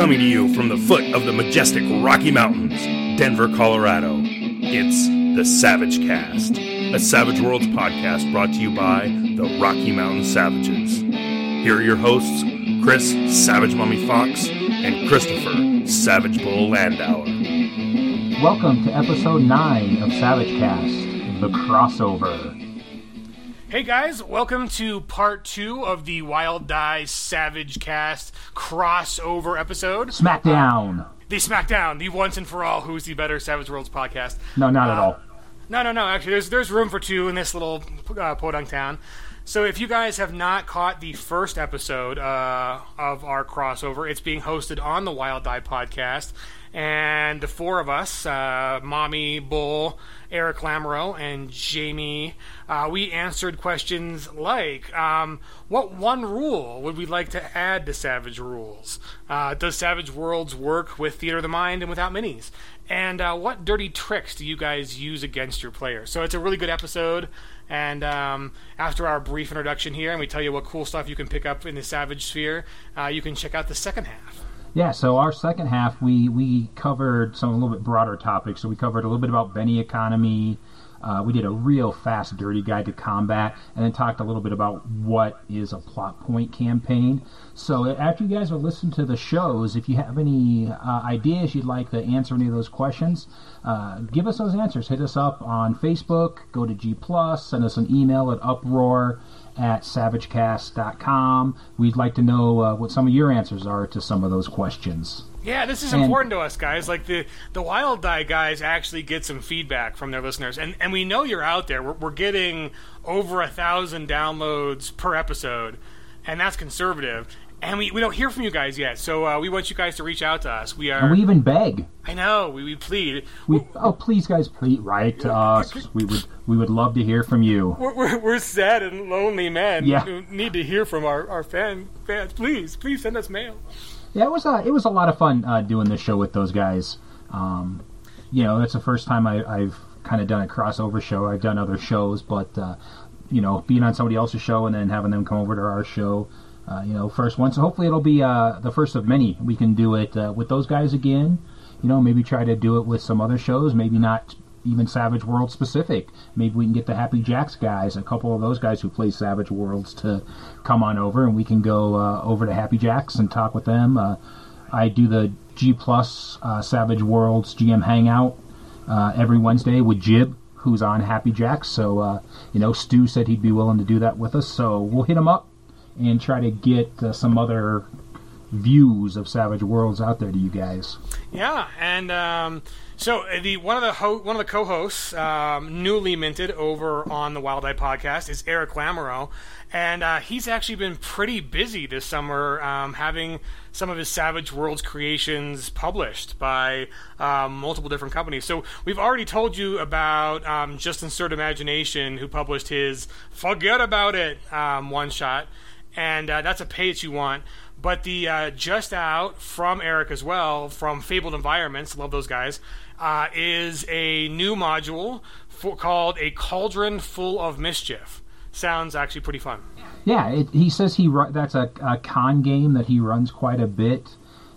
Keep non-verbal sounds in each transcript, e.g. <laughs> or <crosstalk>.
Coming to you from the foot of the majestic Rocky Mountains, Denver, Colorado, it's the Savage Cast, a Savage Worlds podcast brought to you by the Rocky Mountain Savages. Here are your hosts, Chris Savage Mummy Fox and Christopher Savage Bull Landauer. Welcome to episode 9 of Savage Cast, the crossover. Hey guys, welcome to part two of the Wild Die Savage Cast crossover episode. Smackdown. The SmackDown, the once and for all Who's the Better Savage Worlds podcast. No, not at all. No, no, no. Actually, there's there's room for two in this little uh, podunk town. So if you guys have not caught the first episode uh, of our crossover, it's being hosted on the Wild Die podcast, and the four of us, uh, Mommy, Bull, Eric Lamoureux, and Jamie, uh, we answered questions like, um, what one rule would we like to add to Savage Rules? Uh, does Savage Worlds work with Theater of the Mind and without minis? And uh, what dirty tricks do you guys use against your players? So it's a really good episode. And um, after our brief introduction here, and we tell you what cool stuff you can pick up in the Savage Sphere, uh, you can check out the second half. Yeah, so our second half, we, we covered some a little bit broader topics. So we covered a little bit about Benny economy. Uh, we did a real fast, dirty guide to combat, and then talked a little bit about what is a plot point campaign. So after you guys have listened to the shows, if you have any uh, ideas you'd like to answer any of those questions, uh, give us those answers. Hit us up on Facebook, go to G send us an email at uproar at savagecast.com. We'd like to know uh, what some of your answers are to some of those questions. Yeah, this is And- important to us, guys. Like the the Wild Die guys actually get some feedback from their listeners, and and we know you're out there. We're, we're getting over a thousand downloads per episode, and that's conservative. And we, we don't hear from you guys yet, so uh, we want you guys to reach out to us. We are. And we even beg. I know we, we plead. We, oh, please, guys, please write to us. We would we would love to hear from you. We're, we're, we're sad and lonely men Yeah. who need to hear from our, our fan, fans. Please, please send us mail. Yeah, it was a it was a lot of fun uh, doing this show with those guys. Um, you know, that's the first time I, I've kind of done a crossover show. I've done other shows, but uh, you know, being on somebody else's show and then having them come over to our show, uh, you know, first one. So hopefully it'll be uh, the first of many. We can do it uh, with those guys again. You know, maybe try to do it with some other shows. Maybe not even Savage World specific. Maybe we can get the Happy Jacks guys, a couple of those guys who play Savage Worlds, to come on over, and we can go uh, over to Happy Jacks and talk with them. Uh, I do the G Plus uh, Savage Worlds GM Hangout every Wednesday with Jib, who's on Happy Jacks. So, uh, you know, Stu said he'd be willing to do that with us. So we'll hit him up and try to get uh, some other views of Savage Worlds out there to you guys. Yeah, and um, so uh, the one of the ho- one of the co-hosts, um, newly minted over on the Wild Die podcast, is Eric Lamoureux, and uh, he's actually been pretty busy this summer, um, having some of his Savage Worlds creations published by um, multiple different companies. So we've already told you about um, Just Insert Imagination, who published his "Forget About It" um, one shot, and uh, that's a as you want. But the uh, just out from Eric as well, from Fabled Environments, love those guys, uh, is a new module for, called A Cauldron Full of Mischief. Sounds actually pretty fun. Yeah, it, he says he that's a, a con game that he runs quite a bit.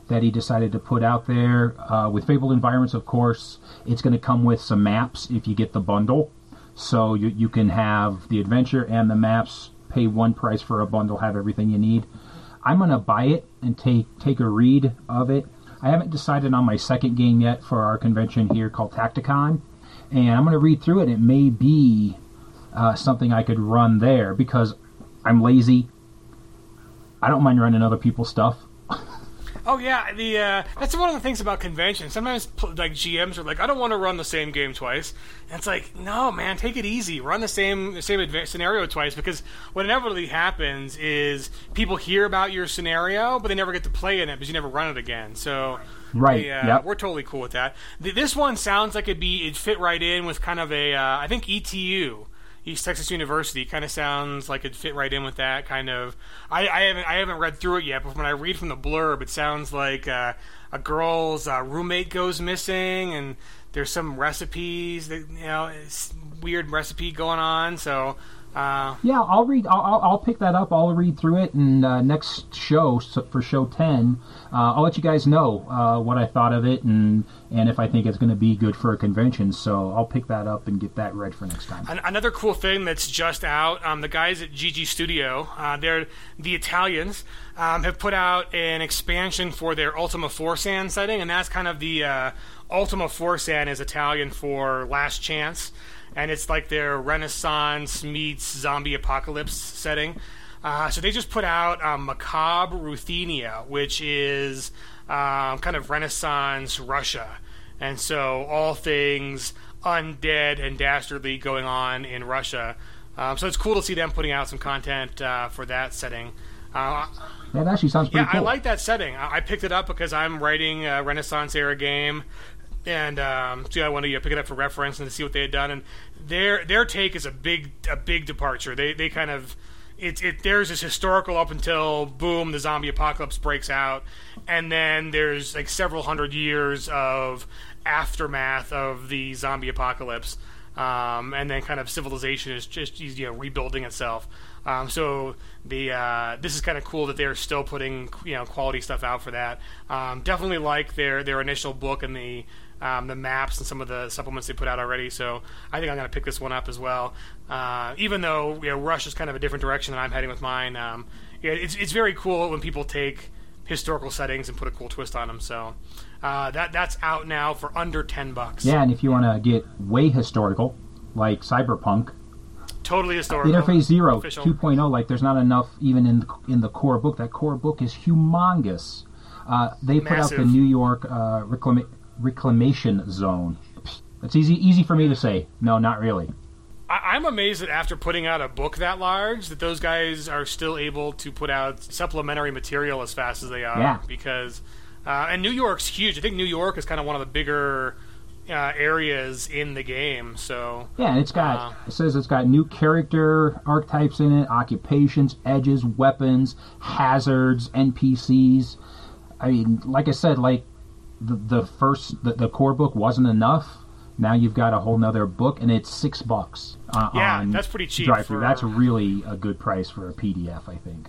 That he decided to put out there uh, with Fabled Environments. Of course, it's going to come with some maps if you get the bundle, so you you can have the adventure and the maps. Pay one price for a bundle, have everything you need. I'm to buy it and take take a read of it. I haven't decided on my second game yet for our convention here called Tacticon, and I'm to read through it. It may be uh, something I could run there because I'm lazy. I don't mind running other people's stuff. Oh yeah, the uh, that's one of the things about conventions. Sometimes like GMs are like, I don't want to run the same game twice, and it's like, no, man, take it easy. Run the same the same adva- scenario twice because what inevitably happens is people hear about your scenario, but they never get to play in it because you never run it again. So. Right, Yeah, yep. we're totally cool with that. Th- this one sounds like it'd be it'd fit right in with kind of a uh, I think ETU. East Texas University kind of sounds like it'd fit right in with that kind of. I, I haven't I haven't read through it yet, but when I read from the blurb, it sounds like uh, a girl's uh, roommate goes missing, and there's some recipes that you know, weird recipe going on. So Uh, Yeah, I'll read. I'll, I'll, pick that up. I'll read through it, and uh, next show for show ten, uh, I'll let you guys know uh, what I thought of it, and and if I think it's going to be good for a convention. So I'll pick that up and get that read for next time. An- another cool thing that's just out, um, the guys at GG Studio, uh, they're the Italians, um, have put out an expansion for their Ultima Forsan setting, and that's kind of the uh, Ultima Forsan is Italian for Last Chance, and it's like their Renaissance meets zombie apocalypse setting. Uh, so they just put out um, Macabre Ruthenia, which is um, kind of Renaissance Russia. And so all things undead and dastardly going on in Russia. Um, so it's cool to see them putting out some content uh, for that setting. Uh, That actually sounds pretty yeah, cool. I like that setting. I, I picked it up because I'm writing a Renaissance era game, and um, so I wanted to pick it up for reference and to see what they had done. And their their take is a big a big departure. They they kind of it there's this historical up until boom the zombie apocalypse breaks out, and then there's like several hundred years of aftermath of the zombie apocalypse. Um, and then kind of civilization is just you know rebuilding itself. Um, so the uh, this is kind of cool that they're still putting you know quality stuff out for that. Um, definitely like their their initial book and the um, the maps and some of the supplements they put out already. So I think I'm going to pick this one up as well. Uh, even though you know Rush is kind of a different direction than I'm heading with mine. Um, yeah, it's it's very cool when people take historical settings and put a cool twist on them. So uh, that that's out now for under ten bucks. yeah, and if you want to get way historical, like Cyberpunk, totally historical. Interface Zero Official. 2.0, like there's not enough even in the, in the core book. That core book is humongous. Uh, they put out the New York uh, reclama- reclamation zone. It's easy easy for me to say. No, not really. I- I'm amazed that after putting out a book that large, that those guys are still able to put out supplementary material as fast as they are. Yeah. Because, uh, and New York's huge. I think New York is kind of one of the bigger uh, areas in the game. So Yeah, it's got Uh, it says it's got new character archetypes in it, occupations, edges, weapons, hazards, NPCs. I mean, like I said, like the the first the, the core book wasn't enough. Now you've got a whole nother book, and it's six bucks. Uh, Yeah, that's pretty cheap drive-thru. for- That's really a good price for a PDF, I think.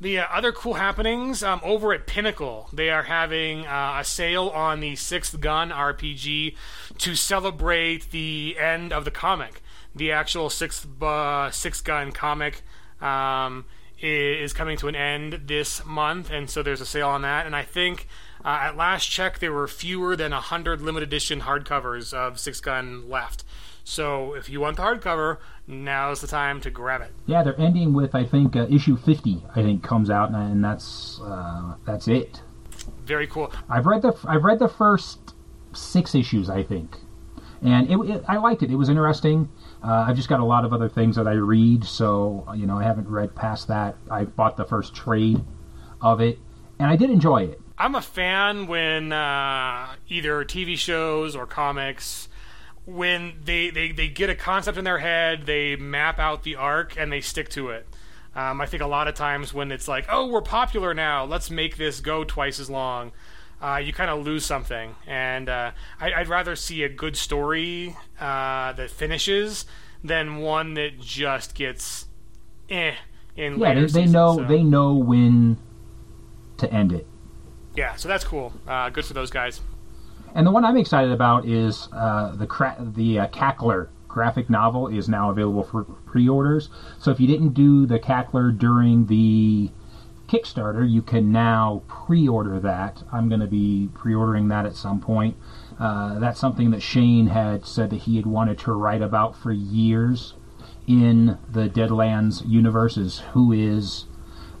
The uh, other cool happenings um, over at Pinnacle, they are having uh, a sale on the Sixth Gun RPG to celebrate the end of the comic. The actual Sixth uh, Sixth Gun comic um, is coming to an end this month, and so there's a sale on that. And I think uh, at last check, there were fewer than hundred limited edition hardcovers of Six Gun left. So if you want the hardcover, now's the time to grab it. Yeah, they're ending with I think uh, issue fifty. I think comes out, and, and that's uh, that's it. Very cool. I've read the I've read the first six issues, I think, and it, it I liked it. It was interesting. Uh, I've just got a lot of other things that I read, so you know I haven't read past that. I bought the first trade of it, and I did enjoy it. I'm a fan when uh, either TV shows or comics, when they, they, they get a concept in their head, they map out the arc, and they stick to it. Um, I think a lot of times when it's like, oh, we're popular now, let's make this go twice as long, uh, you kind of lose something. And uh, I, I'd rather see a good story uh, that finishes than one that just gets eh in Yeah, later they, they seasons, know so- they know when to end it. Yeah, so that's cool. Uh, good for those guys. And the one I'm excited about is uh, the cra- the uh, Cackler graphic novel is now available for pre-orders. So if you didn't do the Cackler during the Kickstarter, you can now pre-order that. I'm going to be pre-ordering that at some point. Uh, that's something that Shane had said that he had wanted to write about for years in the Deadlands universe. Is who is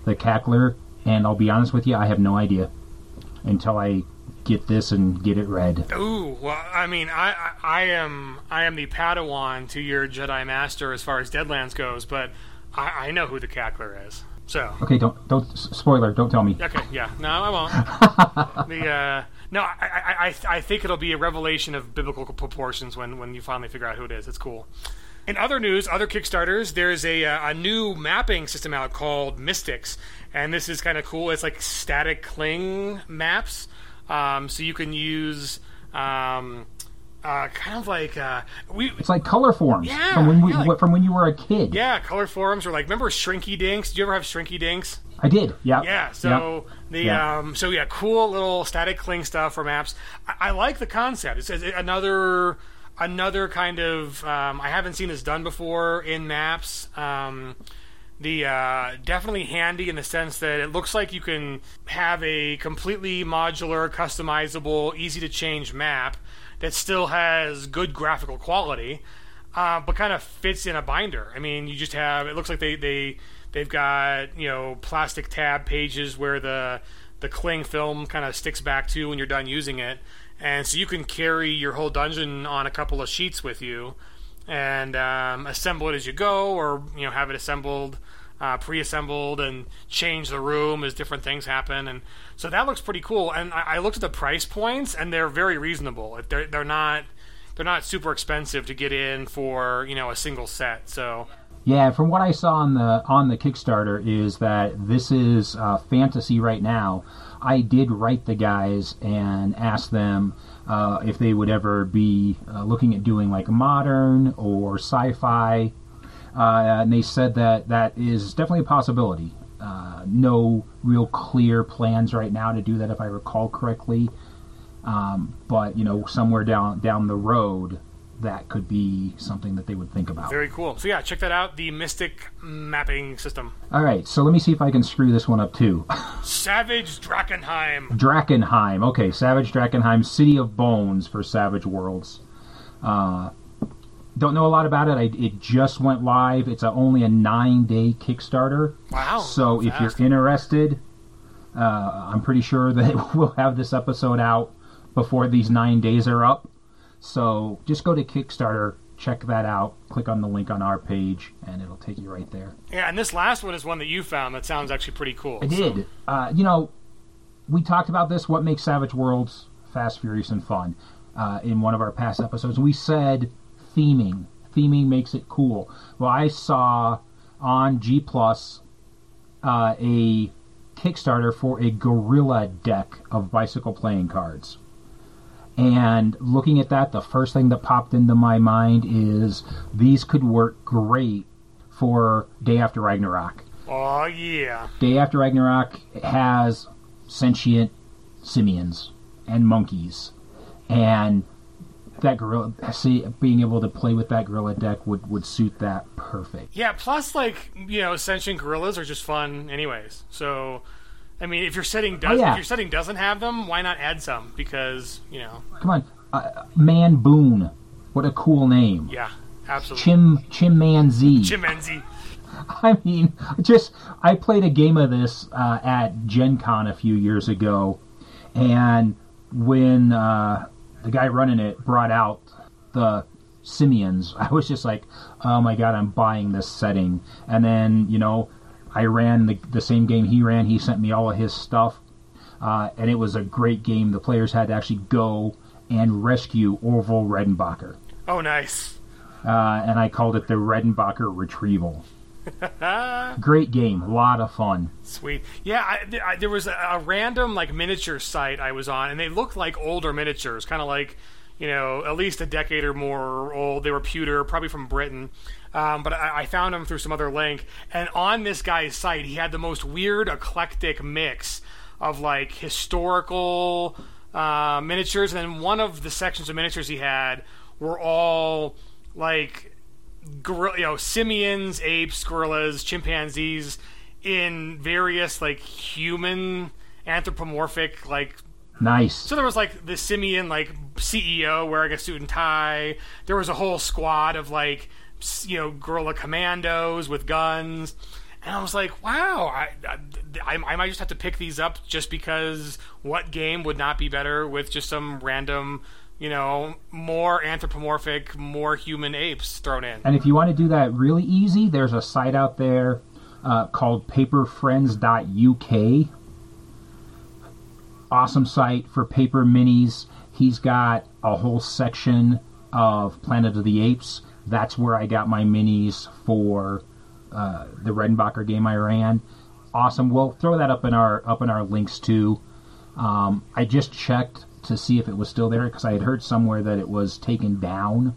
the Cackler? And I'll be honest with you, I have no idea until I get this and get it read. Ooh, well, I mean, I, I, I am I am the Padawan to your Jedi Master as far as Deadlands goes, but I, I know who the Cackler is. So, Okay, don't don't spoiler. Don't tell me. okay, yeah, no, I won't. <laughs> the uh, no, I, I, I, I think it'll be a revelation of biblical proportions when when you finally figure out who it is. It's cool. In other news, other Kickstarters, there's a uh, a new mapping system out called Mystics, and this is kind of cool. It's like static cling maps, um, so you can use um, uh, kind of like uh, we. It's like Colorforms Yeah, from when we, yeah, like- from when you were a kid. Yeah, color forums are like. Remember Shrinky Dinks? Did you ever have Shrinky Dinks? I did. Yeah. Yeah. So the Yeah. um, so yeah, cool little static cling stuff for maps. I, I like the concept. It's, it's another another kind of. Um, I haven't seen this done before in maps. Um, the uh, definitely handy in the sense that it looks like you can have a completely modular, customizable, easy to change map that still has good graphical quality, uh, but kind of fits in a binder. I mean, you just have it looks like they they they've got you know plastic tab pages where the the cling film kind of sticks back to when you're done using it, and so you can carry your whole dungeon on a couple of sheets with you and um, assemble it as you go, or you know have it assembled, uh, pre-assembled, and change the room as different things happen. And so that looks pretty cool. And I, I looked at the price points, and they're very reasonable. They're they're not they're not super expensive to get in for you know a single set. So Yeah, from what I saw on the on the Kickstarter is that this is uh, fantasy right now. I did write the guys and ask them uh, if they would ever be uh, looking at doing like modern or sci-fi, and they said that that is definitely a possibility. Uh, no real clear plans right now to do that, if I recall correctly. Um, but you know, somewhere down down the road, that could be something that they would think about. very cool. So yeah, check that out. The Mystic mapping system, All right, so let me see if I can screw this one up too. <laughs> Savage Drakonheim. Drakonheim. Okay, Savage Drakonheim, City of Bones for Savage Worlds. Uh, don't know a lot about it. I, it just went live. It's a, only a nine day Kickstarter. Wow. So if you're interested, uh, I'm pretty sure that <laughs> we'll have this episode out before these nine days are up. So just go to Kickstarter, check that out, click on the link on our page, and it'll take you right there. Yeah, and this last one is one that you found that sounds actually pretty cool. I So- did. Uh, you know, we talked about this. What makes Savage Worlds fast, furious, and fun? Uh, in one of our past episodes, we said theming. Theming makes it cool. Well, I saw on G Plus uh, a Kickstarter for a Gorilla deck of bicycle playing cards. And looking at that, the first thing that popped into my mind is these could work great for Day After Ragnarok. Oh yeah. Day After Ragnarok has sentient simians and monkeys, and that gorilla, see, being able to play with that gorilla deck would would suit that perfect. Yeah, plus like you know, sentient gorillas are just fun anyways. So, I mean, if your setting does, Oh, yeah. if your setting doesn't have them, why not add some? Because you know, Come on, uh, Man Boone, what a cool name. yeah, absolutely. Chim Chimpanzee. Chimenzi. <laughs> I mean, just I played a game of this uh, at Gen Con a few years ago, and when uh, the guy running it brought out the simians, <laughs> I was just like, "Oh my god, I'm buying this setting!" And then you know, I ran the, the same game he ran. He sent me all of his stuff, uh, and it was a great game. The players had to actually go and rescue Orville Redenbacher, Oh, nice. uh, and I called it the Redenbacher Retrieval. <laughs> Great game, a lot of fun. Sweet. Yeah, I, I, there was a, a random like miniature site I was on, and they looked like older miniatures, kind of like you know at least a decade or more old. They were pewter, probably from Britain. Um, but I, I found them through some other link, and on this guy's site, he had the most weird, eclectic mix of like historical uh, miniatures, and then one of the sections of miniatures he had were all like gorilla, you know, simians, apes, gorillas, chimpanzees in various like human anthropomorphic like Nice. so there was like the simian like CEO wearing a suit and tie. There was a whole squad of like you know gorilla commandos with guns. And I was like, wow, I, I, I might just have to pick these up just because what game would not be better with just some random, you know, more anthropomorphic, more human apes thrown in. And if you want to do that really easy, there's a site out there uh, called paperfriends.uk. Awesome site for paper minis. He's got a whole section of Planet of the Apes. That's where I got my minis for uh, the Redenbacher game I ran. Awesome. We'll throw that up in our up in our links too. Um, I just checked. To see if it was still there because I had heard somewhere that it was taken down.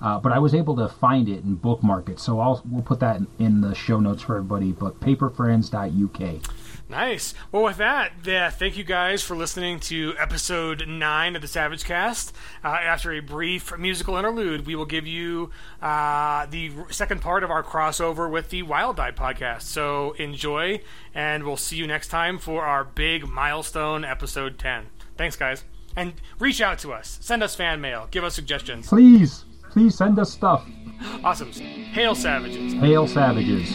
Uh, but I was able to find it and bookmark it, so I'll we'll put that in, the show notes for everybody. But paperfriends.uk. Nice. Well, with that, yeah, thank you guys for listening to episode 9 of the Savage Cast. Uh, after a brief musical interlude, we will give you uh, the second part of our crossover with the Wild Die podcast. So enjoy, and we'll see you next time for our big milestone episode 10. Thanks, guys. And reach out to us. Send us fan mail. Give us suggestions. Please, please send us stuff. Awesome. Hail Savages. Hail Savages.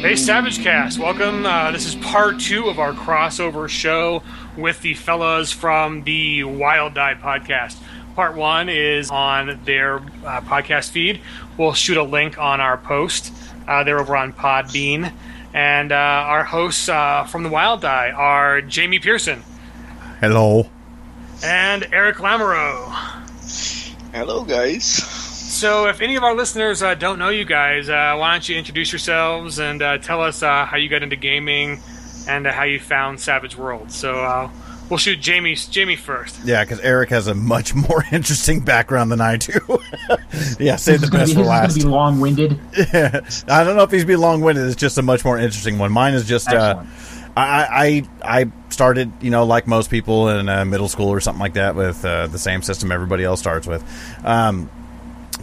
Hey, Savage Cast, welcome. Uh, this is part two of our crossover show with the fellas from the Wild Die podcast. Part one is on their uh, podcast feed. We'll shoot a link on our post. Uh, they're over on Podbean. And uh, our hosts uh, from the Wild Die are Jamie Pearson Hello. and Eric Lamoureux. Hello, guys. So, if any of our listeners uh, don't know you guys, uh, why don't you introduce yourselves and uh, tell us uh, how you got into gaming and uh, how you found Savage World? So, uh, we'll shoot Jamie Jamie first. Yeah, because Eric has a much <laughs> more interesting background than I do. <laughs> yeah, save the This is gonna best be, for this is last. gonna be long-winded. <laughs> I don't know if he's be long winded. It's just a much more interesting one. Mine is just. Uh, I, I I started, you know, like most people in uh, middle school or something like that, with uh, the same system everybody else starts with. Um,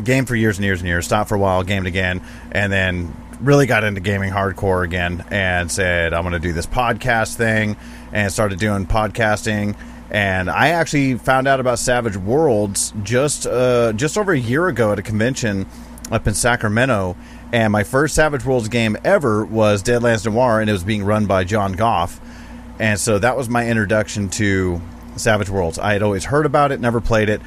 game for years and years and years. Stop for a while, gamed again, and then really got into gaming hardcore again, and said I'm going to do this podcast thing, and started doing podcasting. And I actually found out about Savage Worlds just uh, just over a year ago at a convention up in Sacramento. And my first Savage Worlds game ever was Deadlands Noir, and it was being run by John Goff. And so that was my introduction to Savage Worlds. I had always heard about it, never played it,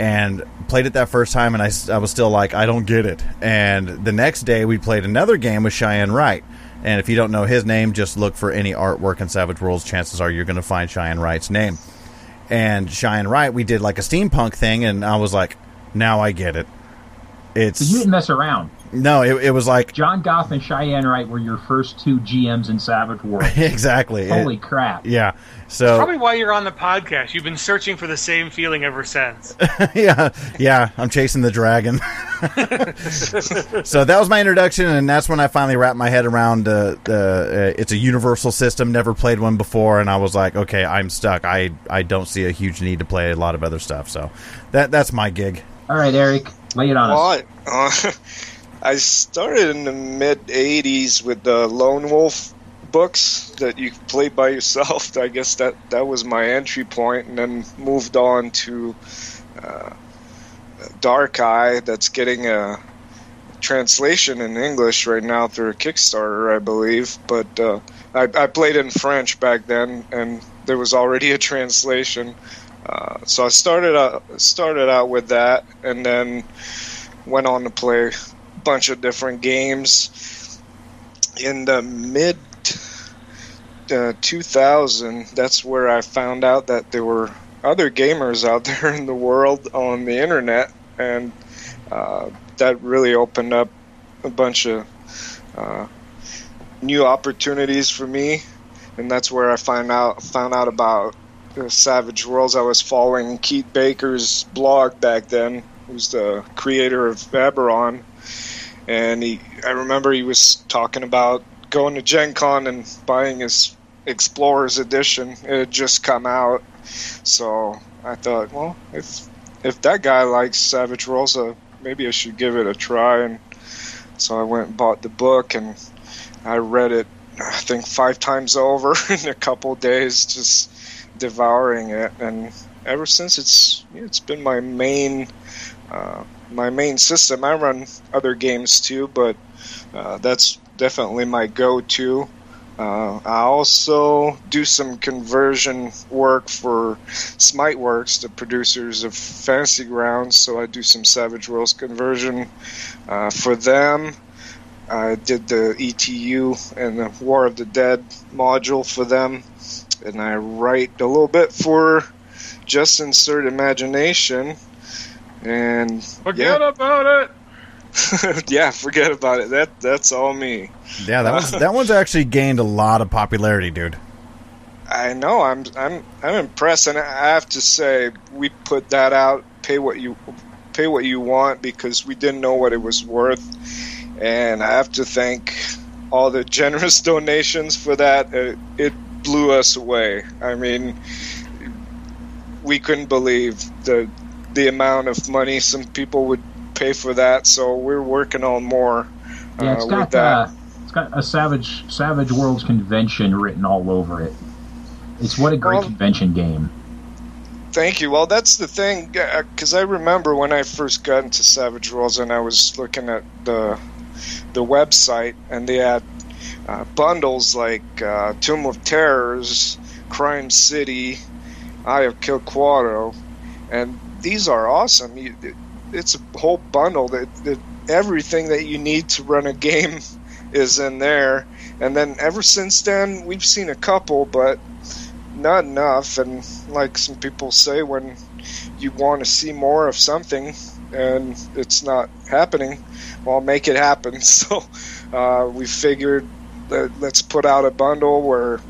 and played it that first time, and I was still like, I don't get it. And the next day, we played another game with Cheyenne Wright. And if you don't know his name, just look for any artwork in Savage Worlds. Chances are you're going to find Cheyenne Wright's name. And Cheyenne Wright, we did like a steampunk thing, and I was like, now I get it. It's you didn't mess around. No, it, it was like John Goff and Cheyenne Wright were your first two GMs in Savage World. <laughs> exactly. It- Holy crap! yeah. So Probably why you're on the podcast. You've been searching for the same feeling ever since. <laughs> yeah, yeah, I'm chasing the dragon. <laughs> so that was my introduction, and that's when I finally wrapped my head around uh, the. Uh, it's a universal system. Never played one before, and I was like, okay, I'm stuck. I I don't see a huge need to play a lot of other stuff. So that that's my gig. All right, Eric, lay it on us. Well, I, uh, I started in the mid 80s with the Lone Wolf books that you played by yourself. <laughs> I guess that, that was my entry point, and then moved on to uh, Dark Eye, that's getting a translation in English right now through Kickstarter, I believe. But uh, I, I played in French back then, and there was already a translation. Uh, so I started out started out with that, and then went on to play bunch of different games. In the mid uh, 2000, that's where I found out that there were other gamers out <laughs> there in the world on the internet, and uh, that really opened up a bunch of uh, new opportunities for me. And that's where I find out found out about Savage Worlds. I was following Keith Baker's blog back then, who's the creator of Eberron, and he. I remember he was talking about going to Gen Con and buying his Explorers edition. It had just come out, so I thought, well, if if that guy likes Savage Worlds, uh, maybe I should give it a try. And so I went and bought the book, and I read it. I think five times over <laughs> in a couple days, just devouring it. And ever since, it's it's been my main uh, my main system. I run other games too, but uh, that's definitely my go-to. Uh, I also do some conversion work for Smiteworks, the producers of Fantasy Grounds. So I do some Savage Worlds conversion uh, for them. I did the ETU and the War of the Dead module for them, and I write a little bit for Just Insert Imagination. And Forget about it. <laughs> yeah, forget about it. That that's all me. Yeah, that one's uh, that one's actually gained a lot of popularity, dude. I know. I'm I'm I'm impressed, and I have to say we put that out. Pay what you pay what you want because we didn't know what it was worth, and I have to thank all the generous <laughs> donations for that. It, it blew us away. I mean, we couldn't believe the the amount of money some people would pay for that. So we're working on more Yeah, it's uh, got with that. uh, it's got a Savage Savage Worlds convention written all over it. It's what a great Well- convention game. Thank you. Well, that's the thing, because I remember when I first got into Savage Worlds and I was looking at the the website, and they had uh, bundles like uh, Tomb of Terrors, Crime City, Eye of Kilquaro, and these are awesome. You, it's a whole bundle that, that everything that you need to run a <laughs> game is in there. And then ever since then, we've seen a couple, but not enough. And like some people say, when you want to see more of something and it's not happening, well, make it happen. <laughs> So uh, we figured that let's put out a bundle where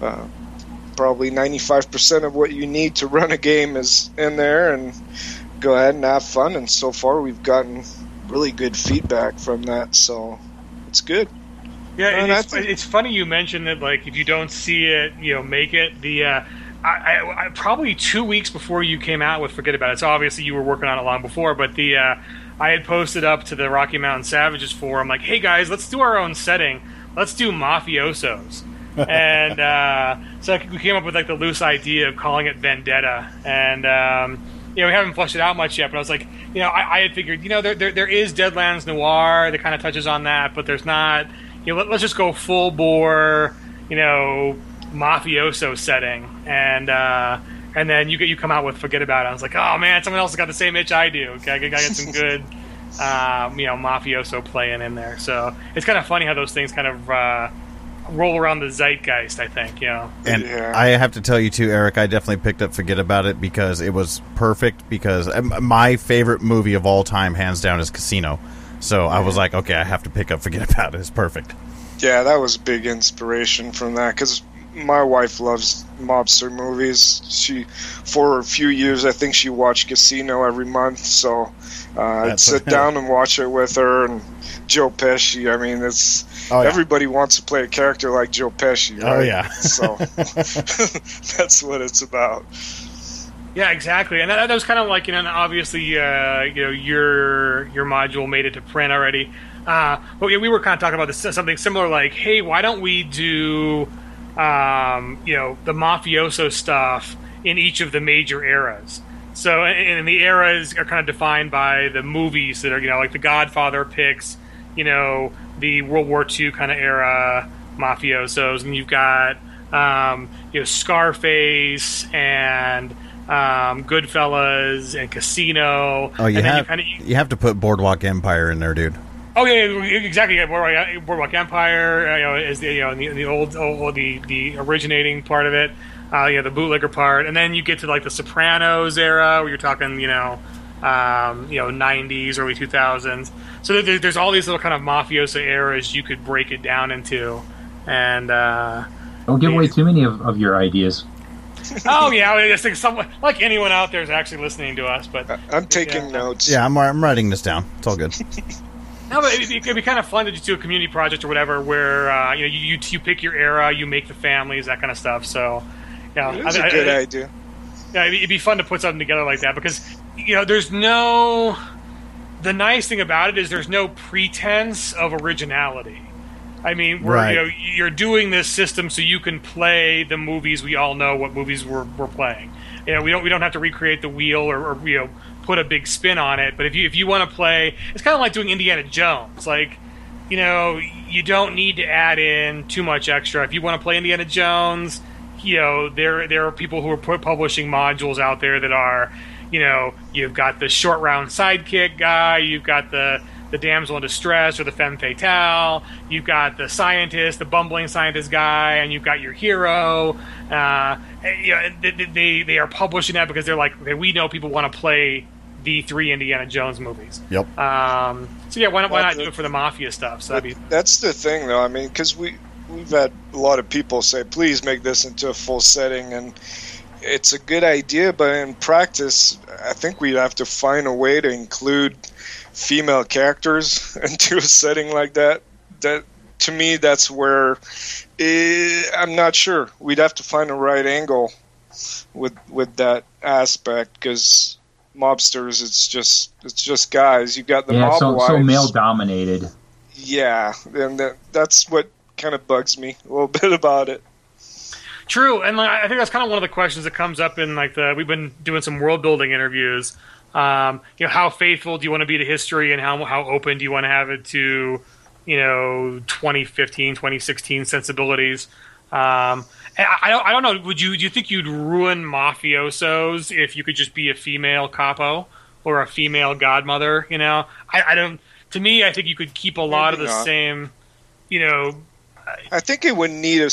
uh, probably 95% of what you need to run a game is in there and go ahead and have fun. And so far, we've gotten really good feedback from that. So it's good. Yeah, and it's, that's- it's funny you mentioned that. Like, if you don't see it, you know, make it. The uh, I, I, I probably two weeks before you came out with "Forget About It." So obviously you were working on it long before, but the uh, I had posted up to the Rocky Mountain Savages forum, like, "Hey guys, let's do our own setting. Let's do mafiosos." <laughs> and uh, so we came up with like the loose idea of calling it Vendetta, and um, you know we haven't fleshed it out much yet. But I was like, you know, I, I had figured, you know, there, there there is Deadlands Noir that kind of touches on that, but there's not. You know, let, let's just go full bore, you know, mafioso setting, and uh, and then you get you come out with Forget About It. I was like, oh man, someone else has got the same itch I do. Okay, I get some <laughs> good. Um, you know, mafioso playing in there, so it's kind of funny how those things kind of uh, roll around the zeitgeist. I think, you know. And Yeah. I have to tell you too, Eric. I definitely picked up "Forget About It" because it was perfect. Because um, my favorite movie of all time, hands down, is Casino. So I was like, okay, I have to pick up "Forget About It." It's perfect. Yeah, that was a big inspiration from that because my wife loves mobster movies. She, for a few years, I think she watched Casino every month. So uh, I'd sit down and watch it with her. And Joe Pesci. I mean, it's Oh, yeah. everybody wants to play a character like Joe Pesci. Oh, yeah. so <laughs> <laughs> that's what it's about. Yeah, exactly, and that, that was kind of like you know, and obviously, uh, you know, your your module made it to print already. Uh, but yeah, we were kind of talking about this something similar, like, hey, why don't we do, um, you know, the mafioso stuff in each of the major eras? So, and, and the eras are kind of defined by the movies that are, you know, like The Godfather picks, you know, the World War II kind of era mafiosos, and you've got, um, you know, Scarface and um, Goodfellas and Casino. Oh, you and then have kinda, you have to put Boardwalk Empire in there, dude. Oh yeah, yeah, exactly. Yeah, Boardwalk, Boardwalk Empire, uh, you know, is the you know the, the old, old the the originating part of it. Uh, you know, the bootlegger part, and then you get to like the Sopranos era, where you're talking, you know, um, you know, '90s, early 2000s. So there, there's all these little kind of mafioso eras you could break it down into, and uh, Don't give away too many of, of your ideas. oh yeah, I just think someone like anyone out there is actually listening to us, but I'm taking Yeah. notes. Yeah, I'm I'm writing this down. It's all good. <laughs> No, but it, it could be kind of fun to just do a community project or whatever, where uh, you know you, you you pick your era, you make the families, that kind of stuff. So, yeah, It is a a good idea. Yeah, it'd be- it'd be fun to put something together like that because you know there's no. The nice thing about it is there's no pretense of originality. I mean, we're, Right. you know, you're doing this system so you can play the movies we all know what movies we're, we're playing. You know, we don't we don't have to recreate the wheel or, or you know put a big spin on it. But if you if you want to play, it's kind of like doing Indiana Jones. Like, you know, you don't need to add in too much extra. If you want to play Indiana Jones, you know, there there are people who are pu- publishing modules out there that are, you know, you've got the short round sidekick guy, you've got the the damsel in distress or the femme fatale, you've got the scientist, the bumbling scientist guy, and you've got your hero. Uh, you know, they, they they are publishing that because they're like, we know people want to play the three Indiana Jones movies. Yep. Um, so yeah, why not, why Well, not the- do it for the mafia stuff? So that'd be that's the thing, though. I mean, because we we've had a lot of people say, "Please make this into a full setting," and it's a good idea, but in practice, I think we'd have to find a way to include female characters <laughs> into a setting like that. That to me, that's where eh, I'm not sure. We'd have to find the right angle with with that aspect because mobsters, it's just it's just guys. You got the yeah, mob so so male dominated. Yeah, and that, that's what kind of bugs me a little <laughs> bit about it. True, and like, I think that's kind of one of the questions that comes up in like the we've been doing some world building interviews. Um, you know, how faithful do you want to be to history, and how how open do you want to have it to, you know, 2015, 2016 sensibilities? Um, and I, I don't, I don't know. Would you do you think you'd ruin mafiosos if you could just be a female capo or a female godmother? You know, I, I don't. To me, I think you could keep a lot Maybe of the not. same. You know, I think it would need a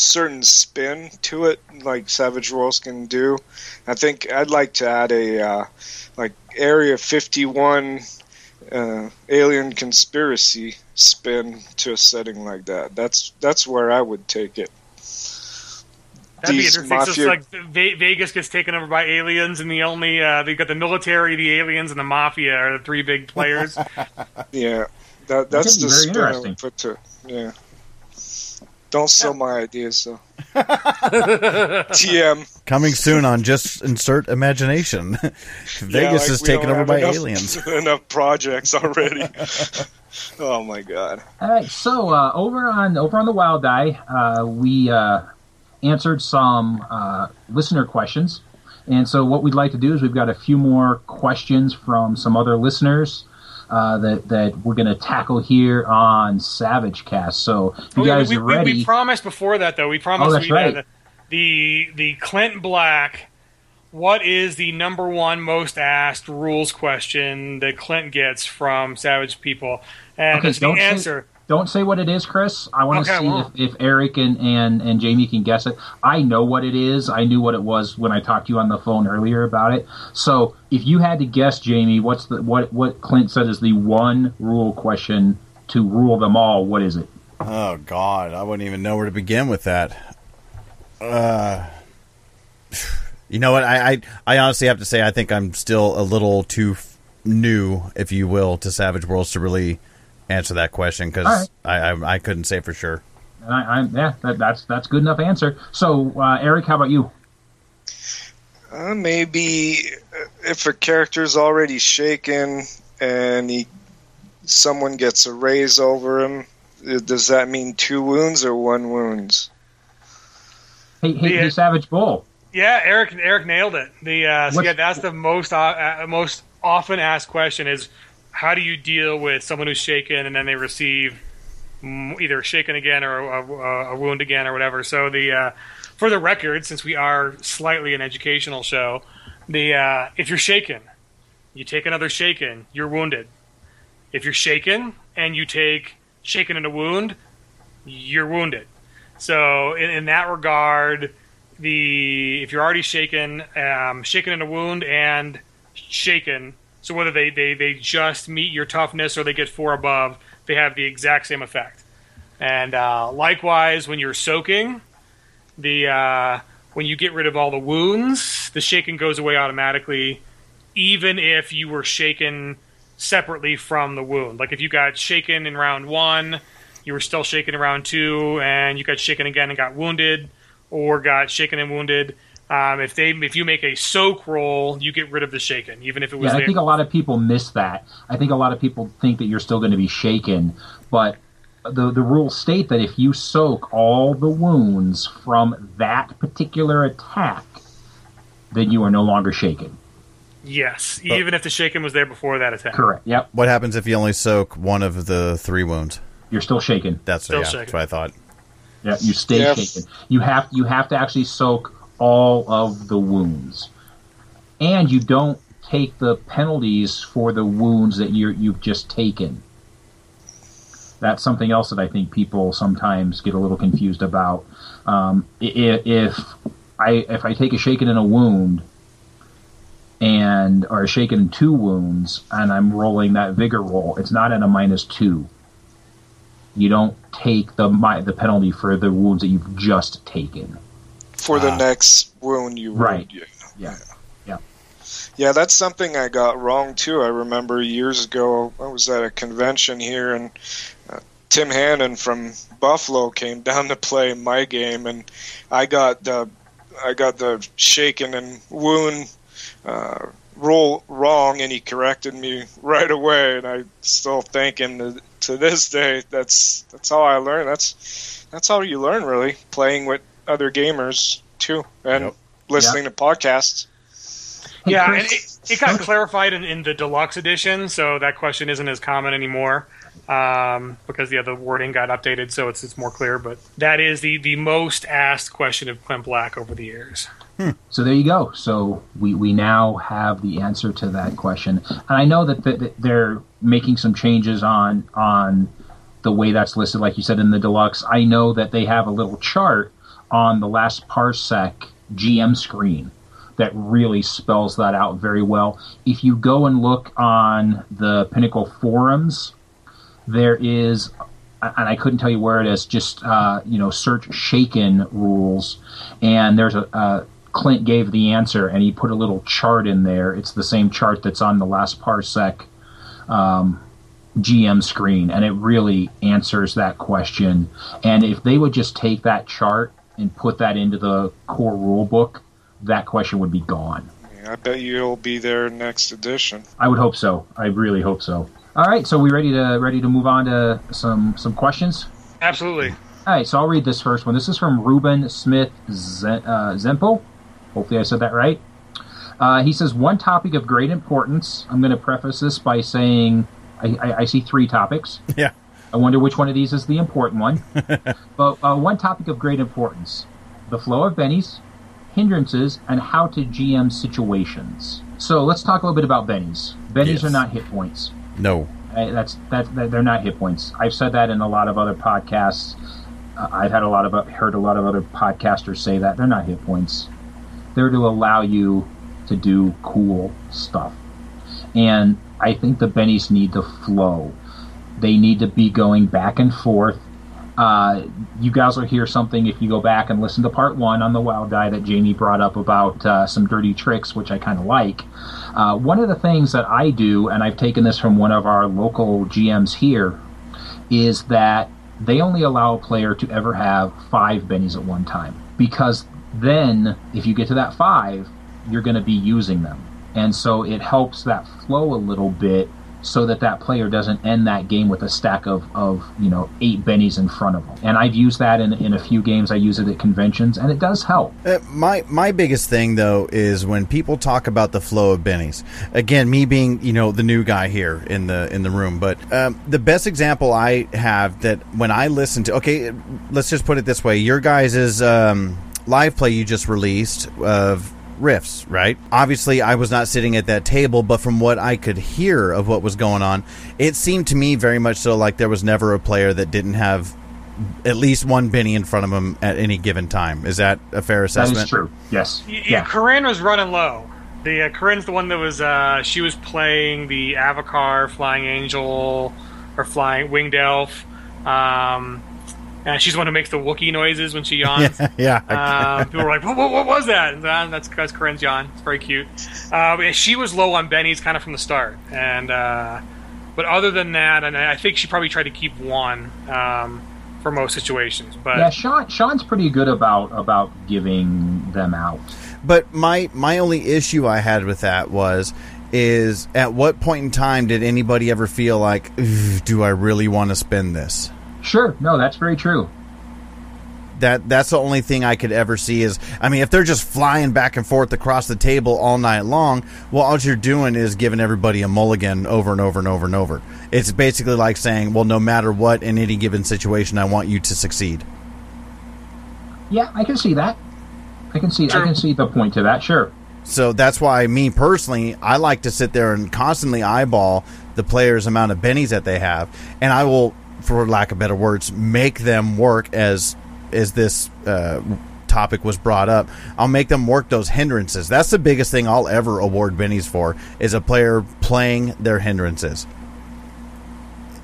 certain spin to it, like Savage Worlds can do. I think I'd like to add a uh, like Area 51 uh, alien conspiracy spin to a setting like that. That's that's where I would take it. That'd be these interesting. So it's like Vegas gets taken over by aliens, and the only uh, they've got the military, the aliens, and the mafia are the three big players. <laughs> Yeah, that that's the very spin I interesting. would put to. Yeah. Don't sell my ideas, though. <laughs> TM. Coming soon on just insert imagination. Vegas Yeah, like is taken over by enough- aliens. <laughs> enough projects already. <laughs> oh my god. All right, so uh, over on over on the Wild Die, uh, we uh, answered some uh, listener questions, and so what we'd like to do is we've got a few more questions from some other listeners uh, that that we're going to tackle here on Savage Cast. So if you Oh, yeah, guys we, are we, ready, we promised before that though. We promised Oh, that's we had the the Clint Black. What is the number one most asked rules question that Clint gets from Savage people? And Okay, the don't say- answer. don't say what it is, Chris. I want to Okay, see won't. if, if Eric and, and, and Jamie can guess it. I know what it is. I knew what it was when I talked to you on the phone earlier about it. So if you had to guess, Jamie, what's the what what Clint said is the one rule question to rule them all? What is it? Oh God, I wouldn't even know where to begin with that. Uh, you know what? I, I I honestly have to say I think I'm still a little too f- new, if you will, to Savage Worlds to really answer that question because All right. I, I I couldn't say for sure. And I, I'm yeah, that, that's that's good enough answer. So uh, Eric, how about you? Uh, maybe uh, if a character's already shaken and he someone gets a raise over him, uh, does that mean two wounds or one wounds? Hey, hey, Yeah. hey Savage Bull. Yeah, Eric Eric nailed it. The uh, so yeah, that's the most uh, uh, most often asked question is how do you deal with someone who's shaken and then they receive either shaken again or a, a, a wound again or whatever. So the uh, for the record, since we are slightly an educational show, the uh, if you're shaken, you take another shaken, you're wounded. If you're shaken and you take shaken and a wound, you're wounded. So in, in that regard, the if you're already shaken, um, shaken in a wound and shaken, so whether they, they, they just meet your toughness or they get four above, they have the exact same effect. And uh, likewise, when you're soaking, the uh, when you get rid of all the wounds, the shaken goes away automatically, even if you were shaken separately from the wound. Like if you got shaken in round one, you were still shaken in round two, and you got shaken again and got wounded, or got shaken and wounded. Um, if they if you make a soak roll, you get rid of the shaken, even if it was Yeah, I think a lot of people miss that. I think a lot of people think that you're still going to be shaken, but the the rules state that if you soak all the wounds from that particular attack, then you are no longer shaken. yes, even if the shaken was there before that attack. Correct. Yep. What happens if you only soak one of the three wounds? You're still shaken. That's Still yeah, shaken. that's what I thought. Yeah, you stay Yeah. shaken. You have you have to actually soak all of the wounds, and you don't take the penalties for the wounds that you you've just taken. That's something else that I think people sometimes get a little confused about. Um, if I if I take a shaken in a wound, and or a shaken two wounds, and I'm rolling that vigor roll, it's not at a minus two. You don't take the my, the penalty for the wounds that you've just taken. For the Ah. next wound you rolled, Right. yeah. Yeah. Yeah, that's something I got wrong too. I remember years ago, I was at a convention here, and uh, Tim Hannon from Buffalo came <laughs> down to play my game, and I got the I got the shaken and wound uh, roll wrong, and he corrected me <laughs> right away, and I still thank him to, to this day. That's that's how I learned. That's that's how you learn, really, playing with other gamers too, and Yep. listening to podcasts. Yeah, and it, it got clarified in, in the deluxe edition, so that question isn't as common anymore um, because yeah, the wording got updated, so it's it's more clear. But that is the the most asked question of Clint Black over the years. So there you go. So we, we now have the answer to that question, and I know that, th- that they're making some changes on on the way that's listed, like you said in the deluxe. I know that they have a little chart on the last parsec GM screen that really spells that out very well. If you go and look on the Pinnacle forums, there is and I couldn't tell you where it is. Just uh, you know, search Shaken rules, and there's a, a Clint gave the answer, and he put a little chart in there. It's the same chart that's on the last parsec um, GM screen, and it really answers that question. And if they would just take that chart and put that into the core rule book, that question would be gone. I bet you'll be there next edition. I would hope so. I really hope so. All right, so we ready to ready to move on to some some questions. Absolutely. All right, so I'll read this first one. This is from Ruben Smith Zen, uh, Zempo. Hopefully, I said that right. Uh, he says one topic of great importance. I'm going to preface this by saying I, I, I see three topics. <laughs> Yeah. I wonder which one of these is the important one. <laughs> but uh, one topic of great importance: the flow of bennies, hindrances, and how to GM situations. So let's talk a little bit about bennies. Bennies Yes. are not hit points. No. That's that, that they're not hit points. I've said that in a lot of other podcasts. Uh, I've had a lot of heard a lot of other podcasters say that they're not hit points. They're to allow you to do cool stuff, and I think the bennies need to flow. They need to be going back and forth. Uh, you guys will hear something if you go back and listen to part one on the Wild Die that Jamie brought up about uh, some dirty tricks, which I kind of like. Uh, one of the things that I do, and I've taken this from one of our local GMs here, is that they only allow a player to ever have five bennies at one time. Because then, if you get to that five, you're going to be using them. And so it helps that flow a little bit so that that player doesn't end that game with a stack of, of you know eight bennies in front of them. And I've used that in, in a few games. I use it at conventions, and it does help. Uh, my my biggest thing though is when people talk about the flow of bennies. Again, me being you know the new guy here in the in the room, but um, the best example I have that when I listen to okay, let's just put it this way: your guys' um, live play you just released of riffs, right? Obviously, I was not sitting at that table, but from what I could hear of what was going on, it seemed to me very much so like there was never a player that didn't have at least one Benny in front of him at any given time. Is that a fair assessment? That is true. Yes. Y- Yeah. Corinne was running low. The uh, Corinne's the one that was uh, she was playing the Avacar, Flying Angel, or Flying Winged Elf. Um, and she's the one who makes the Wookiee noises when she <laughs> yawns. yeah. Um, people were like, what, what, what was that? And, uh, that's because Corinne's yawn. It's very cute. Uh, she was low on Benny's kind of from the start. And uh, But other than that, and I think she probably tried to keep one um, for most situations. But Yeah, Sean. Sean's pretty good about about giving them out. But my my only issue I had with that was is at what point in time did anybody ever feel like, do I really want to spend this? Sure. No, that's very true. That that's the only thing I could ever see is I mean if they're just flying back and forth across the table all night long, well all you're doing is giving everybody a mulligan over and over and over and over. It's basically like saying, well no matter what in any given situation I want you to succeed. Yeah, I can see that. I can see. I can see the point to that. Sure. So that's why me personally, I like to sit there and constantly eyeball the players' amount of bennies that they have, and I will, for lack of better words, make them work as as this uh, topic was brought up, I'll make them work those hindrances. That's the biggest thing I'll ever award bennies for is a player playing their hindrances.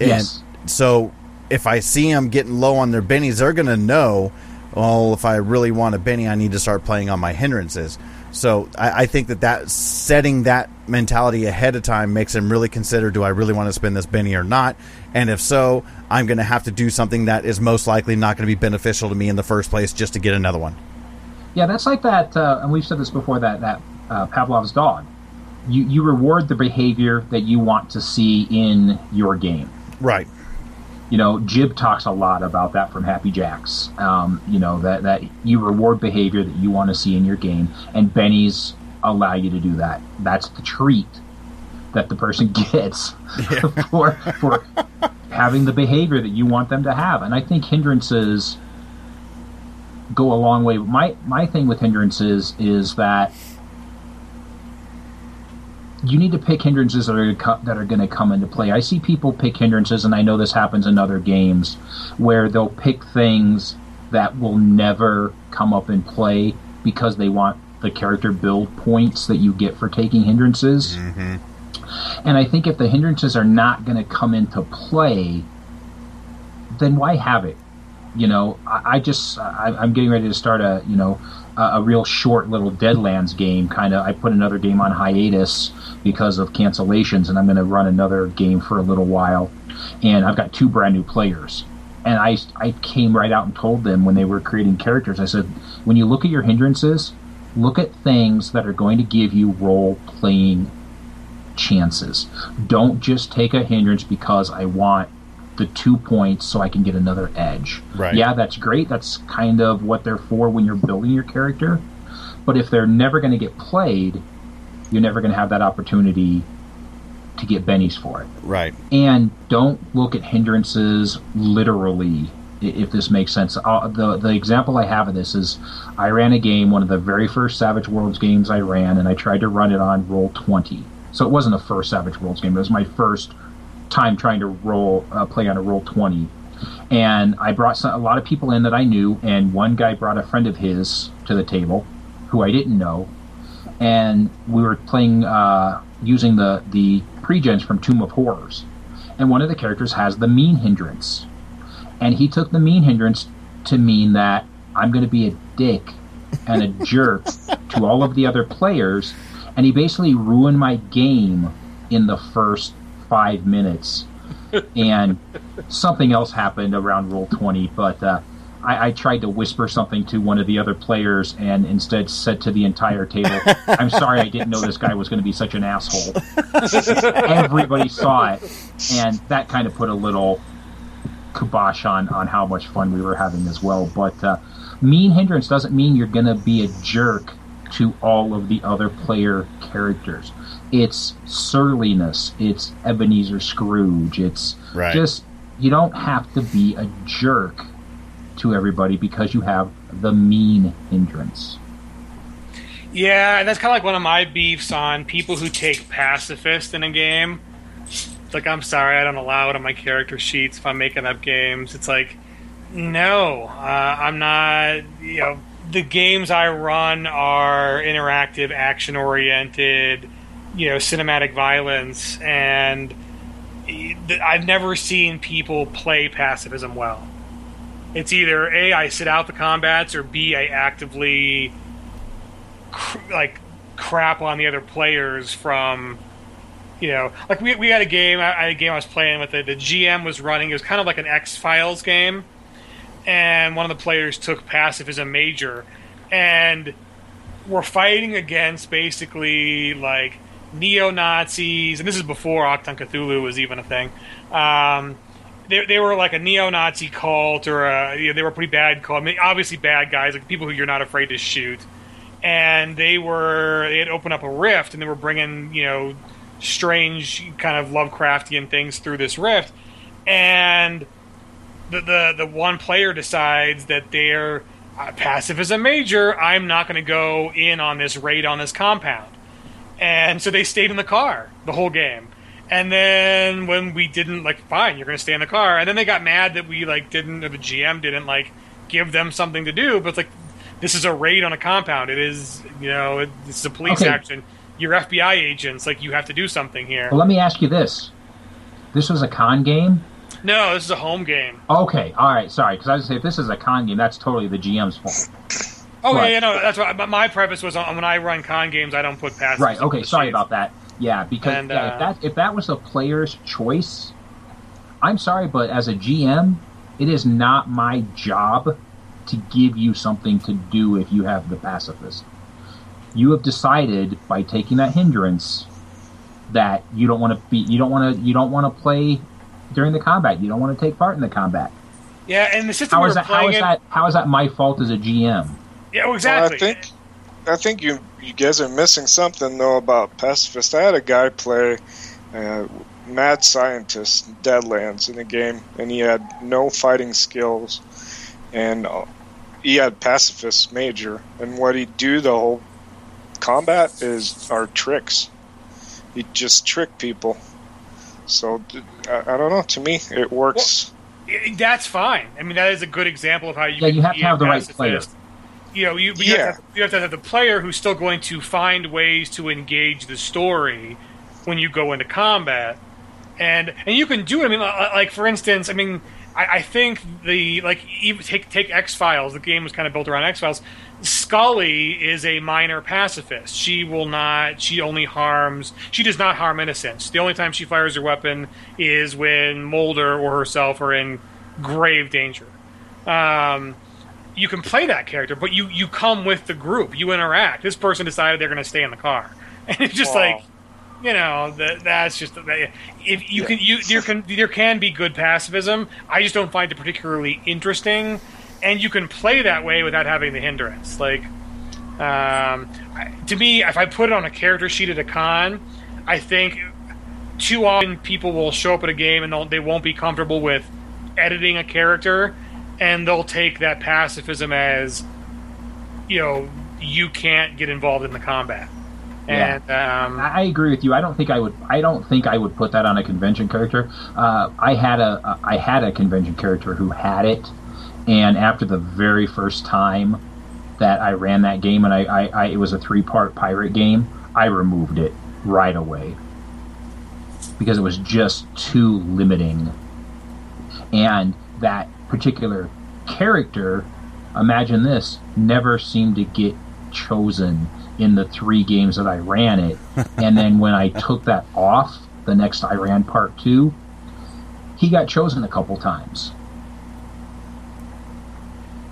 And Yes. so if I see them getting low on their bennies, they're going to know, well, if I really want a benny, I need to start playing on my hindrances. So I, I think that that setting that mentality ahead of time makes them really consider: Do I really want to spend this benny or not? And if so, I'm going to have to do something that is most likely not going to be beneficial to me in the first place, just to get another one. Yeah, that's like that, uh, and we've said this before. That that uh, Pavlov's dog. You you reward the behavior that you want to see in your game. Right. You know, Jib talks a lot about that from Happy Jacks. Um, you know that that you reward behavior that you want to see in your game, and Bennies allow you to do that. That's the treat that the person <laughs> gets <laughs> for for having the behavior that you want them to have. And I think hindrances go a long way. My my thing with hindrances is that you need to pick hindrances that are co- that are going to come into play. I see people pick hindrances, and I know this happens in other games where they'll pick things that will never come up in play because they want the character build points that you get for taking hindrances. Mm-hmm. And I think if the hindrances are not going to come into play, then why have it? You know, I, I just I, I'm getting ready to start a you know a, real short little Deadlands game. Kind of, I put another game on hiatus because of cancellations, and I'm going to run another game for a little while. And I've got two brand new players, and I I came right out and told them when they were creating characters. I said, when you look at your hindrances, look at things that are going to give you role playing chances. Don't just take a hindrance because I want the two points so I can get another edge. Right. Yeah, that's great. That's kind of what they're for when you're building your character. But if they're never going to get played, you're never going to have that opportunity to get bennies for it. Right. And don't look at hindrances literally, if this makes sense. Uh, the the example I have of this is I ran a game, one of the very first Savage Worlds games I ran, and I tried to run it on Roll Twenty. So it wasn't the first Savage Worlds game; it was my first time trying to roll uh, play on a Roll Twenty. And I brought some, a lot of people in that I knew, and one guy brought a friend of his to the table, who I didn't know, and we were playing uh, using the the pregens from Tomb of Horrors, and one of the characters has the mean hindrance, and he took the mean hindrance to mean that I'm going to be a dick and a jerk <laughs> to all of the other players, and he basically ruined my game in the first five minutes, and something else happened around roll twenty, but. Uh, I, I tried to whisper something to one of the other players and instead said to the entire table, <laughs> I'm sorry I didn't know this guy was going to be such an asshole. Everybody saw it, and that kind of put a little kibosh on, on how much fun we were having as well. But uh, mean hindrance doesn't mean you're going to be a jerk to all of the other player characters. It's surliness, it's Ebenezer Scrooge, it's Right. just, you don't have to be a jerk to everybody because you have the mean hindrance. Yeah, and that's kind of like one of my beefs on people who take pacifist in a game. It's like, I'm sorry, I don't allow it on my character sheets if I'm making up games. It's like, no, uh, I'm not. You know, the games I run are interactive, action oriented, you know, cinematic violence, and I've never seen people play pacifism well. It's either A, I sit out the combats, or B, I actively cr- like crap on the other players from you know like we, we had a game I, had a game I was playing with the, the GM was running it was kind of like an X Files game and one of the players took pacifism major and we're fighting against basically like neo Nazis and this is before Achtung! Cthulhu was even a thing um, they, they were like a neo-Nazi cult, or a, you know, they were pretty bad cult. I mean, obviously bad guys, like people who you're not afraid to shoot. And they were they had opened up a rift, and they were bringing you know strange kind of Lovecraftian things through this rift. And the the, the one player decides that they're uh, passive as a major. I'm not going to go in on this raid on this compound. And so they stayed in the car the whole game. And then when we didn't like, fine, you're going to stay in the car. And then they got mad that we like didn't, or the GM didn't like give them something to do. But it's like this is a raid on a compound. It is, you know, it, this is a police Okay. action. You're FBI agents. Like you have to do something here. Well, let me ask you this: This was a con game. No, this is a home game. Okay, all right, sorry, because I was gonna say if this is a con game, that's totally the GM's fault. Oh Right. yeah, yeah, no, that's what. But my preface was on when I run con games, I don't put passes. Right. Okay. Sorry about that. Yeah, because And, yeah, uh, if that if that was the player's choice, I'm sorry, but as a GM, it is not my job to give you something to do if you have the pacifist. You have decided by taking that hindrance that you don't want to be you don't want to you don't want to play during the combat. You don't want to take part in the combat. Yeah, and the system How we is that? How is that? How is that my fault as a GM? Yeah, well, Well, exactly. I think I think you you guys are missing something though about pacifist. I had a guy play uh, mad scientist Deadlands in a game, and he had no fighting skills, and uh, he had pacifist major, and what he'd do the whole combat is are tricks. He'd just trick people. So I don't know. To me, it works. I- That's fine. I mean, that is a good example of how you. Yeah, you have to have the right pacifist. player. You know, you, you, have to Yeah. have, you have to have the player who's still going to find ways to engage the story when you go into combat, and and you can do it. I mean, like for instance, I mean, I, I think the like even take take X Files. The game was kind of built around X Files. Scully is a minor pacifist. She will not. She only harms. She does not harm innocents. The only time she fires her weapon is when Mulder or herself are in grave danger. Um, you can play that character, but you you come with the group. You interact. This person decided they're going to stay in the car, <laughs> and it's just Wow. like, you know, that that's just that- if you can you there can there can be good pacifism. I just don't find it particularly interesting, and you can play that way without having the hindrance. Like, um, to me, if I put it on a character sheet at a con, I think too often people will show up at a game and they'll, they won't be comfortable with editing a character, and they'll take that pacifism as, you know, you can't get involved in the combat. Yeah. And um, I I agree with you. I don't think I would. I don't think I would put that on a convention character. Uh, I had a. I had a convention character who had it, and after the very first time that I ran that game, and I, I, I it was a three part pirate game. I removed it right away because it was just too limiting, and that particular character. Imagine this: never seemed to get chosen in the three games that I ran it. <laughs> and then when I took that off, the next I ran part two, he got chosen a couple times.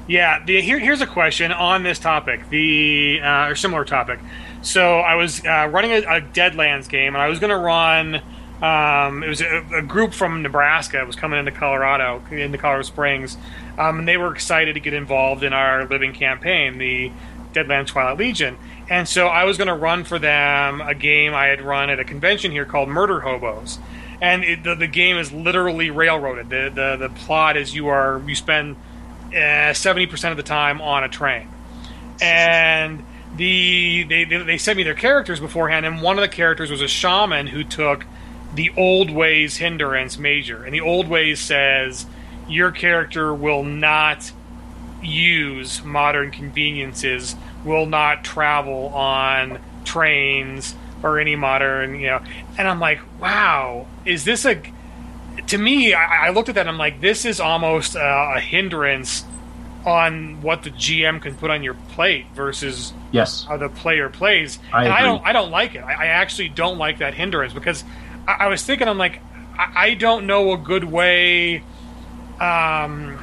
Yeah, the, here, here's a question on this topic, the uh, or similar topic. So I was uh, running a, a Deadlands game, and I was going to run. Um, it was a, a group from Nebraska was coming into Colorado, into Colorado Springs, um, and they were excited to get involved in our living campaign, the Deadlands Twilight Legion. And so I was going to run for them a game I had run at a convention here called Murder Hobos, and it, the, the game is literally railroaded. The, the the plot is you are you spend uh, seventy percent of the time on a train, and the they they sent me their characters beforehand, and one of the characters was a shaman who took the old ways hindrance major, and the old ways says your character will not use modern conveniences, will not travel on trains or any modern, you know. And I'm like, wow, is this a to me, I, I looked at that and I'm like, this is almost uh, a hindrance on what the GM can put on your plate versus Yes. how the player plays. I and I don't, I don't like it. I, I actually don't like that hindrance because I, I was thinking, I'm like, I, I don't know a good way um,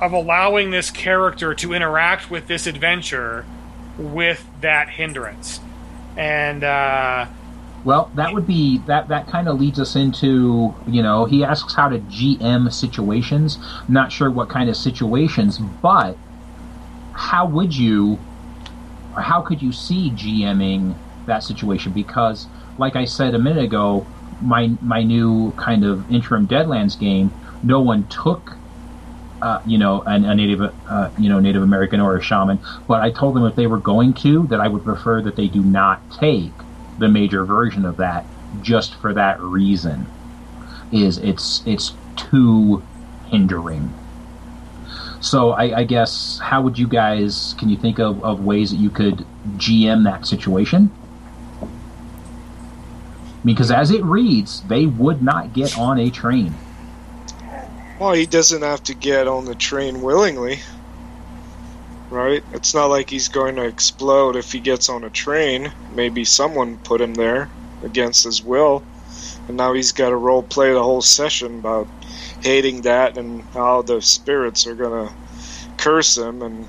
of allowing this character to interact with this adventure with that hindrance. And uh, Well, that would be that. That kind of leads us into you know he asks how to GM situations. Not sure what kind of situations, but how would you, or how could you see GMing that situation? Because, like I said a minute ago, my my new kind of interim Deadlands game, no one took uh, you know, an, a native, uh, you know, Native American or a shaman. But I told them if they were going to, that I would prefer that they do not take the major version of that, just for that reason. Is it's it's too hindering. So I, I guess how would you guys? Can you think of, of ways that you could GM that situation? Because as it reads, they would not get on a train. Well, he doesn't have to get on the train willingly, right? It's not like he's going to explode if he gets on a train. Maybe someone put him there against his will, and now he's got to role play the whole session about hating that and how the spirits are going to curse him and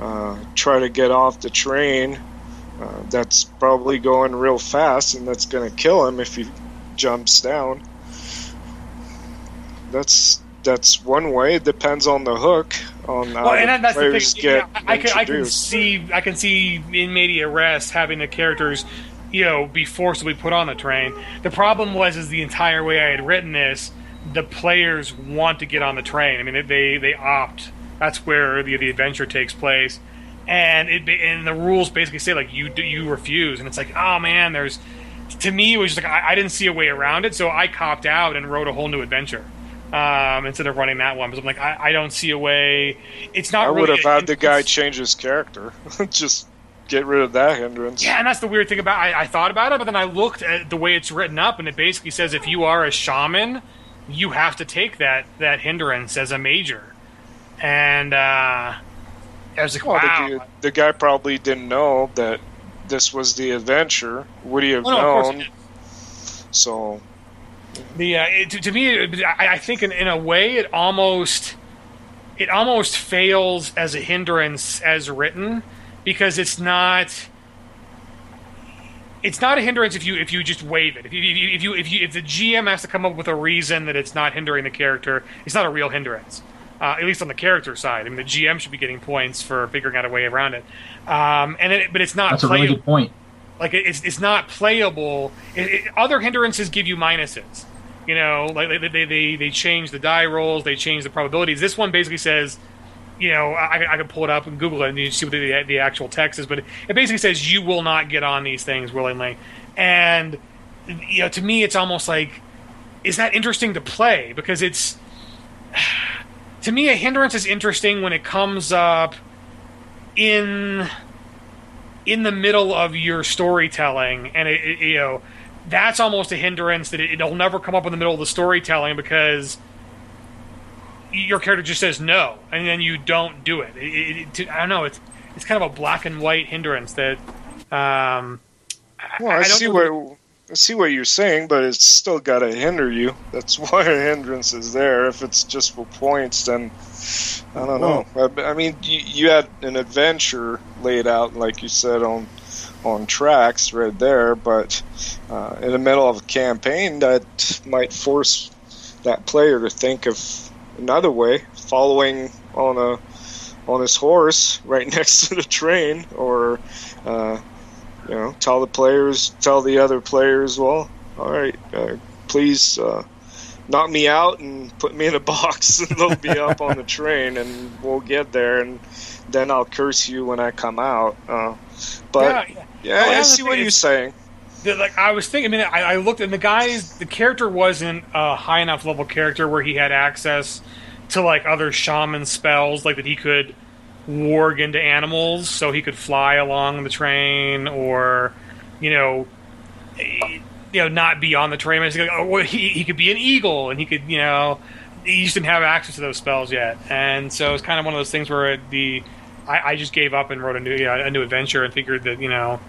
uh, try to get off the train. Uh, that's probably going real fast, and that's going to kill him if he jumps down. That's that's one way. It depends on the hook. On Well, and the that, that's the thing. get Yeah, I, can, I can see I can see in medias res having the characters, you know, be forcibly put on the train. The problem was is the entire way I had written this, the players want to get on the train. I mean, they they opt. That's where the the adventure takes place, and it and the rules basically say like you do you refuse, and it's like oh man, there's. To me, it was just like I, I didn't see a way around it, so I copped out and wrote a whole new adventure um, instead of running that one. Because I'm like, I, I don't see a way. It's not. I really would have had the guy change his character. <laughs> Just get rid of that hindrance. Yeah, and that's the weird thing about. I, I thought about it, but then I looked at the way it's written up, and it basically says if you are a shaman, you have to take that that hindrance as a major. And uh, I was like, Well, wow. the, the guy probably didn't know that this was the adventure. Would he have Oh, of course known? So The uh, it, to, to me, it- I, I think in, in a way, it almost it almost fails as a hindrance as written because it's not it's not a hindrance if you if you just waive it. If you if you if, you, if, you, if the GM has to come up with a reason that it's not hindering the character, it's not a real hindrance. Uh, at least on the character side, I mean, the GM should be getting points for figuring out a way around it. Um, and it, but it's not That's a really playable good point. like it- it's it's not playable. It, other hindrances give you minuses. You know, like they, they they they change the die rolls, they change the probabilities. This one basically says, you know, I, I can pull it up and Google it and you see what the, the actual text is, but it basically says you will not get on these things willingly. And you know, to me, it's almost like, is that interesting to play? Because it's to me, a hindrance is interesting when it comes up in in the middle of your storytelling, and it, it- you know that's almost a hindrance that it, it'll never come up in the middle of the storytelling because your character just says no, and then you don't do it. It- it- I don't know. It's it's kind of a black and white hindrance that. Um, well, I, I see what I see what you're saying, but it's still got to hinder you. That's <laughs> why a hindrance is there. If it's just for points, then I don't know. I, I mean, you, you had an adventure laid out, like you said, on on tracks right there, but uh, in the middle of a campaign, that might force that player to think of another way, following on a on his horse right <laughs> next to the train, or uh, you know, tell the players, tell the other players, well, all right, uh, please uh, knock me out and put me in a <laughs> box, and <laughs> they'll be up on the train, and we'll get there, and then I'll curse you when I come out. Uh, but yeah, yeah, Oh, I see what you're saying. like I was thinking. I mean, I, I looked and the guy's the character wasn't a high enough level character where he had access to like other shaman spells, like that he could warg into animals, so he could fly along the train, or you know, you know, not be on the train. Oh, he he could be an eagle, and he could you know, he just didn't have access to those spells yet, and so it's kind of one of those things where the I, I just gave up and wrote a new yeah, a new adventure and figured that you know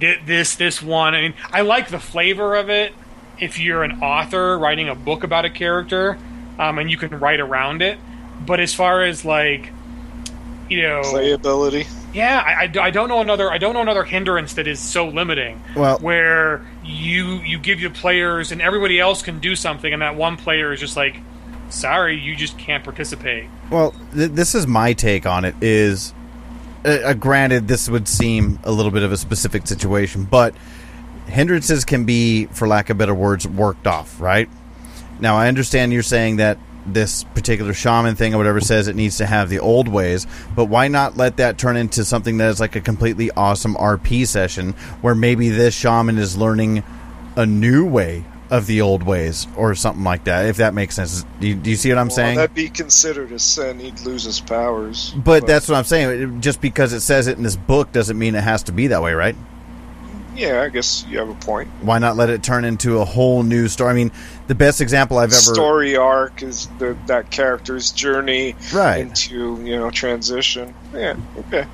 thi- this this one. I mean, I like the flavor of it. If you're an author writing a book about a character, um, and you can write around it, but as far as like, you know, Playability. yeah, I, I, I don't know another I don't know another hindrance that is so limiting. Well- where you you give your players and everybody else can do something, and that one player is just like, sorry, you just can't participate. Well, th- this is my take on it. Is uh, uh, granted, this would seem a little bit of a specific situation, but hindrances can be, for lack of better words, worked off. Right now, I understand you're saying that this particular shaman thing or whatever says it needs to have the old ways, but why not let that turn into something that is like a completely awesome RP session where maybe this shaman is learning a new way of the old ways or something like that. If that makes sense, do you, do you see what I'm Well, saying? that'd be considered a sin. He'd lose his powers. but that's what I'm saying. Just because it says it in this book doesn't mean it has to be that way, right? Yeah, I guess you have a point. Why not let it turn into a whole new story? I mean, the best example I've ever Story arc is the, that character's journey Right. into you know transition. Yeah, okay.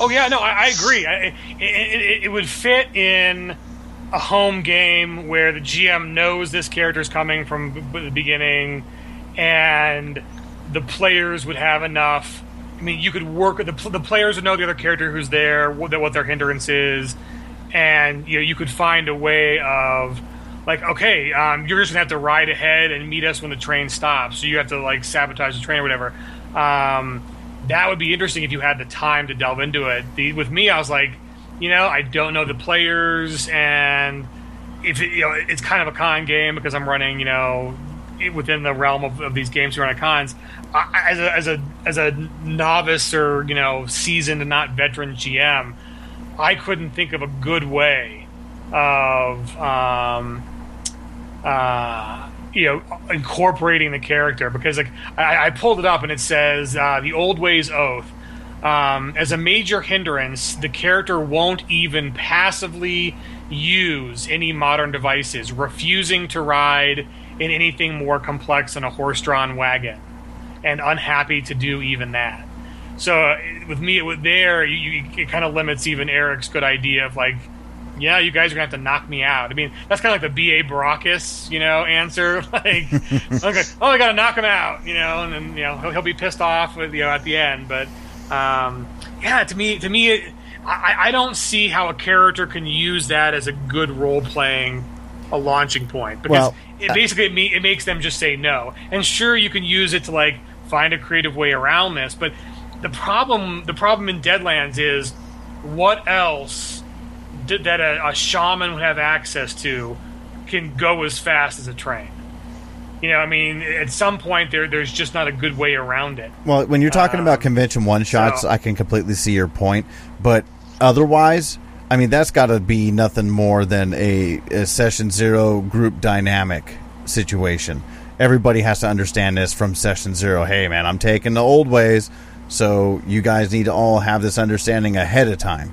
Oh yeah, no, I, I agree. I, it, it, it would fit in a home game where the GM knows this character is coming from the beginning, and the players would have enough. I mean, you could work with the, the players would know the other character who's there, what, what their hindrance is, and you know you could find a way of like, okay, um, you're just gonna have to ride ahead and meet us when the train stops. So you have to like sabotage the train or whatever. Um, that would be interesting if you had the time to delve into it. The, with me, I was like, you know, I don't know the players, and if it, you know, it's kind of a con game because I'm running, you know, within the realm of, of these games you run at cons. I, as a as a as a novice or you know seasoned and not veteran GM, I couldn't think of a good way of um, uh, you know incorporating the character because like I, I pulled it up and it says uh, the old ways oath. Um, as a major hindrance, the character won't even passively use any modern devices, refusing to ride in anything more complex than a horse-drawn wagon, and unhappy to do even that. So uh, with me, with there, you, you, it kind of limits even Eric's good idea of like, yeah, you guys are gonna have to knock me out. I mean, that's kind of like the B.A. Baracus, you know, answer. <laughs> Like, <laughs> okay, oh, I gotta knock him out, you know, and then you know he'll, he'll be pissed off with you know at the end. But um, yeah, to me, to me, it, I, I don't see how a character can use that as a good role playing a launching point because Well, it basically it, me, it makes them just say no. And sure, you can use it to like find a creative way around this, but the problem the problem in Deadlands is what else did, that a, a shaman would have access to can go as fast as a train. You know, I mean, at some point there there's just not a good way around it. Well, when you're talking about um, convention one shots, so- I can completely see your point. But otherwise, I mean, that's got to be nothing more than a, a session zero group dynamic situation. Everybody has to understand this from session zero. Hey, man, I'm taking the old ways, so you guys need to all have this understanding ahead of time,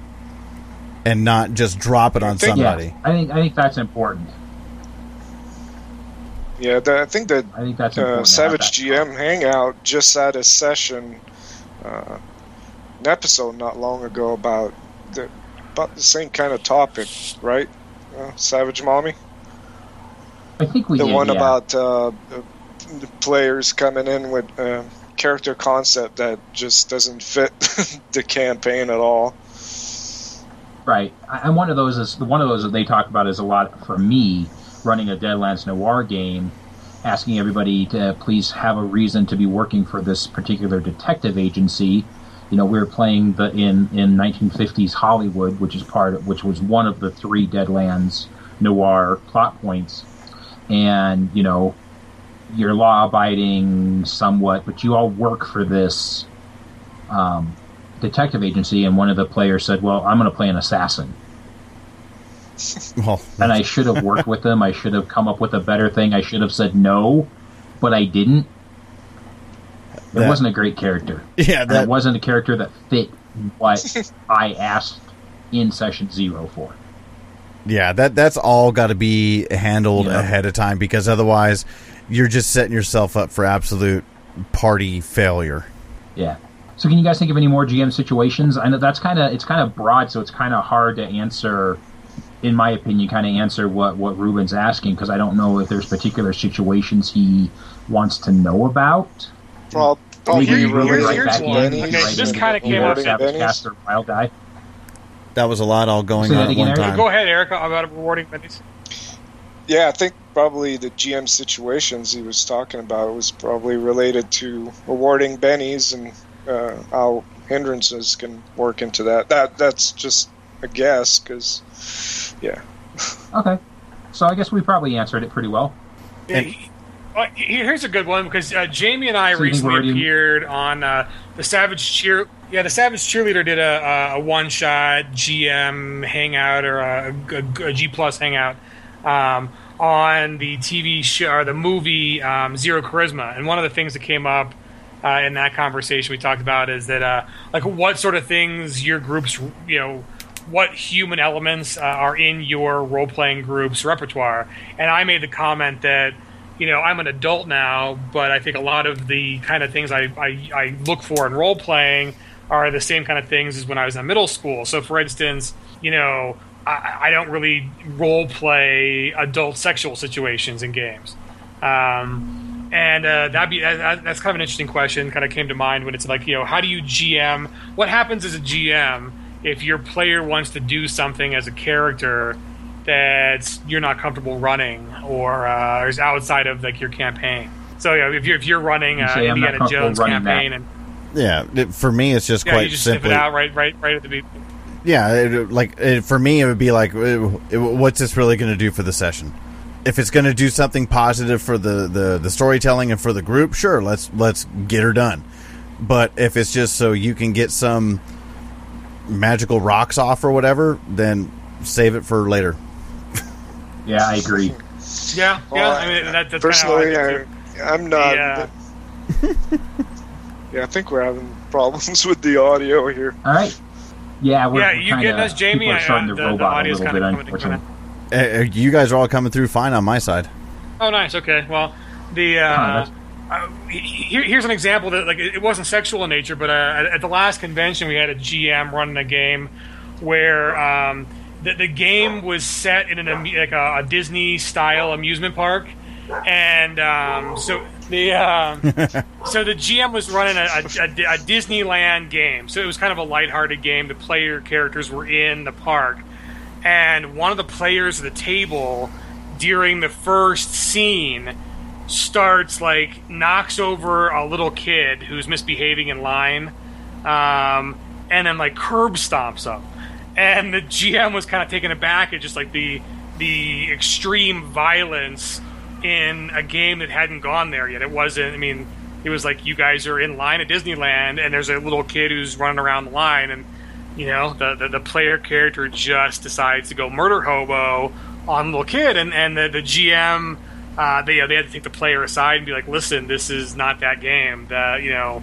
and not just drop it on think- somebody. Yeah, I think I think that's important. Yeah, the, I think that I think that's uh, important. Savage that. GM Hangout just had a session, uh, an episode not long ago about the about the same kind of topic, right? Uh, Savage Mommy, I think we the did, one yeah. about uh, the the players coming in with a character concept that just doesn't fit <laughs> the campaign at all. Right. And one of those is one of those that they talk about is a lot for me running a Deadlands Noir game, asking everybody to please have a reason to be working for this particular detective agency. You know, we were playing the in in 1950s Hollywood, which is part of, which was one of the three Deadlands Noir plot points, and you know, you're law abiding somewhat, but you all work for this. Um, detective agency, and one of the players said, "Well, I'm going to play an assassin." Well, And I should have worked with them. I should have come up with a better thing. I should have said no, but I didn't. It That- wasn't a great character. yeah, And that it wasn't a character that fit what <laughs> I asked in session zero for. Yeah, that that's all got to be handled Yeah. ahead of time because otherwise you're just setting yourself up for absolute party failure. Yeah. So, can you guys think of any more GM situations? I know that's kind of it's kind of broad, so it's kind of hard to answer. In my opinion, kind of answer what what Ruben's asking because I don't know if there's particular situations he wants to know about. Well, probably Maybe Here- Ruben here's- right here's back one. Okay, right this kinda came old up- Savage Benny's. Caster Wild Guy. That was a lot all going Say on that at again, one Eric? time. Go ahead, Eric, about rewarding bennies. Yeah, I think probably the GM situations he was talking about was probably related to awarding bennies and uh, how hindrances can work into that. That that's just a guess because, yeah, Okay. So I guess we probably answered it pretty well. Yeah, he- uh, here's a good one because uh, Jamie and I So recently appeared on uh, the Savage Cheer. Yeah, the Savage Cheerleader did a, a, a one shot GM hangout or a, a, a G plus hangout. Um, on the TV show or the movie um, Zero Charisma, and one of the things that came up uh, in that conversation we talked about is that uh, like what sort of things your groups you know what human elements uh, are in your role playing group's repertoire, and I made the comment that you know I'm an adult now, but I think a lot of the kind of things I, I, I look for in role playing are the same kind of things as when I was in middle school. So, for instance, you know, I, I don't really role play adult sexual situations in games. Um, and uh, that'd be that, that's kind of an interesting question. Kind of came to mind when it's like, you know, how do you GM? What happens as a GM if your player wants to do something as a character that you're not comfortable running or uh, is outside of like your campaign? So yeah, if you're if you're running uh, Indiana Jones campaign that. and yeah, for me it's just yeah, quite you just simply sniff it out right right right at the beginning. Yeah, it, like it, for me, it would be like, it, what's this really going to do for the session? If it's going to do something positive for the, the, the storytelling and for the group, sure, let's let's get her done. But if it's just so you can get some magical rocks off or whatever, then save it for later. yeah, I agree. Yeah, yeah. Well, I mean, that, that's personally, I, I'm not. Yeah. <laughs> yeah, I think we're having problems with the audio here. All right. Yeah, we're, yeah, you getting us, Jamie? People are starting to the, robot the a little bit, unfortunately. Uh, you guys are all coming through fine on my side. Oh, nice. Okay. Well, the uh, uh, here, here's an example that like it wasn't sexual in nature, but uh, at the last convention we had a GM running a game where um, the, the game was set in an like a, a Disney style amusement park, and um, so the um, so the GM was running a, a, a, Disneyland game, so it was kind of a lighthearted game. The player characters were in the park, and one of the players at the table during the first scene starts like knocks over a little kid who's misbehaving in line, um, and then like curb stomps him. And the GM was kind of taken aback at just like the the extreme violence in a game that hadn't gone there yet. It wasn't. I mean, it was like you guys are in line at Disneyland, and there's a little kid who's running around the line, and you know the the, the player character just decides to go murder hobo on the little kid, and and the, the GM. Uh, they, they had to take the player aside and be like, "Listen, this is not that game. The, you know,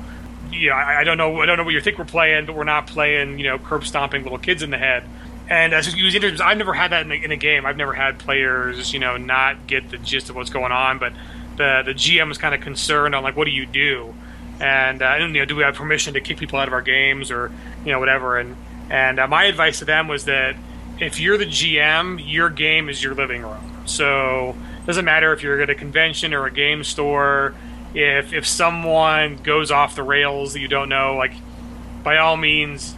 you know, I, I, don't know, I don't know what you think we're playing, but we're not playing, you know, curb stomping little kids in the head." And uh, so it was interesting. I've never had that in a, in a, game. I've never had players, you know, not get the gist of what's going on. But the the GM was kind of concerned on like, what do you do? And, uh, and you know, do we have permission to kick people out of our games or you know whatever? And and uh, my advice to them was that if you're the GM, your game is your living room. So it doesn't matter if you're at a convention or a game store. If if someone goes off the rails that you don't know, like by all means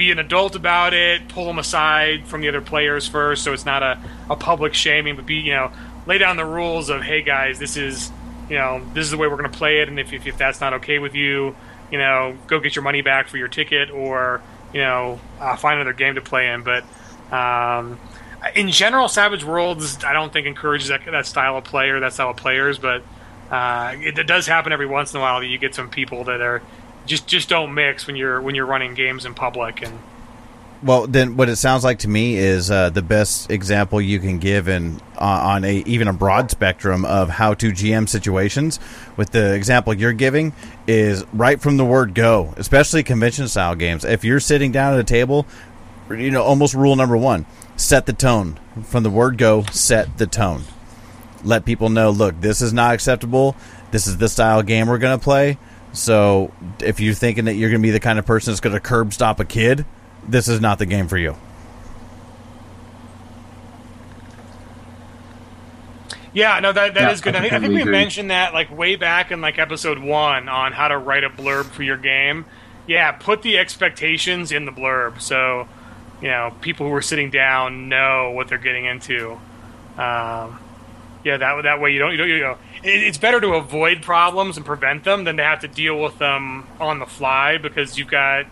be an adult about it, pull them aside from the other players first, so it's not a, a public shaming, but be you know lay down the rules of hey guys, this is you know this is the way we're going to play it, and if, if, if that's not okay with you, you know go get your money back for your ticket or you know uh, find another game to play in. But um, in general, Savage Worlds I don't think encourages that, that style of play or that style of players, but uh, it, it does happen every once in a while that you get some people that are just just don't mix when you're when you're running games in public and well then what it sounds like to me is uh, the best example you can give in uh, on a even a broad spectrum of how to gm situations with the example you're giving is right from the word go especially convention style games. If you're sitting down at a table you know almost rule number one set the tone. From the word go set the tone. Let people know look this is not acceptable. This is the style game we're going to play so if you're thinking that you're going to be the kind of person that's going to curb stop a kid, this is not the game for you. Yeah, no, that that yeah, is good. I, think, I think we agree. mentioned that like way back in like episode one on how to write a blurb for your game. Yeah, put the expectations in the blurb so you know people who are sitting down know what they're getting into. Um, yeah, that that way you don't you don't you know it's better to avoid problems and prevent them than to have to deal with them on the fly because you've got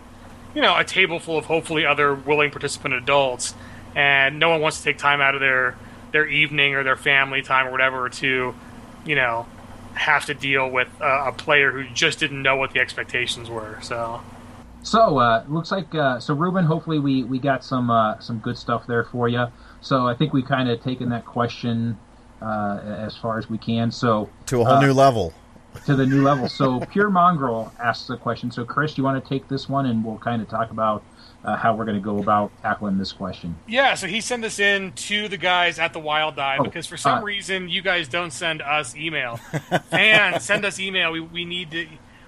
you know a table full of hopefully other willing participant adults and no one wants to take time out of their their evening or their family time or whatever to you know have to deal with a, a player who just didn't know what the expectations were so so uh, looks like uh, so Ruben. Hopefully we, we got some uh, some good stuff there for you. So I think we kind of taken that question uh, as far as we can. So To a whole uh, new level. to the new level. So <laughs> Pure Mongrel asks a question. So Chris, do you want to take this one, and we'll kind of talk about uh, how we're going to go about tackling this question. Yeah, so he sent this in to the guys at the Wild Die Oh, because for some uh, reason you guys don't send us email. <laughs> Fans, send us email. We, we need to.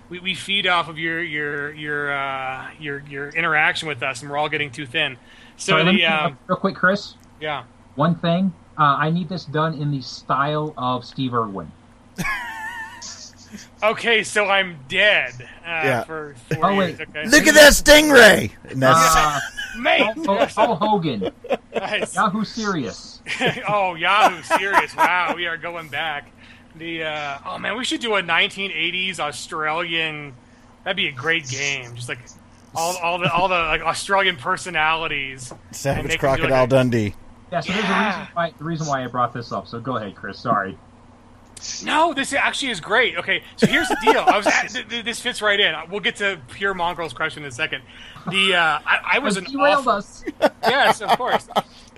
We, we feed off of your your your uh, your your interaction with us, and we're all getting too thin. So Sorry, the um, real quick, Chris. yeah. One thing, uh, I need this done in the style of Steve Irwin. <laughs> Okay, so I'm dead uh, Yeah. for four Oh, years. wait. Okay, Look at that stingray. And that's Uh, <laughs> mate. Paul, Paul Hogan, <laughs> Nice. Yahoo Serious. oh, Yahoo! Serious. Wow, we are going back. The uh, oh man, we should do a 1980s Australian. That'd be a great game. Just like all, all the all the like Australian personalities. Savage they can do, Crocodile like, a- Dundee. Yeah, so there's a reason why the reason why I brought this up. So go ahead, Chris. Sorry. No, this actually is great. Okay, so here's the deal. I was at, th- th- this fits right in. We'll get to pure mongrel's question in a second. The uh, I, I was an awful, us. <laughs> yes, of course.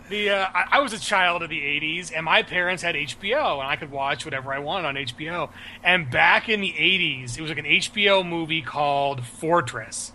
The uh, I, I was a child of the '80s, and my parents had HBO, and I could watch whatever I wanted on HBO. And back in the '80s, it was like an HBO movie called Fortress,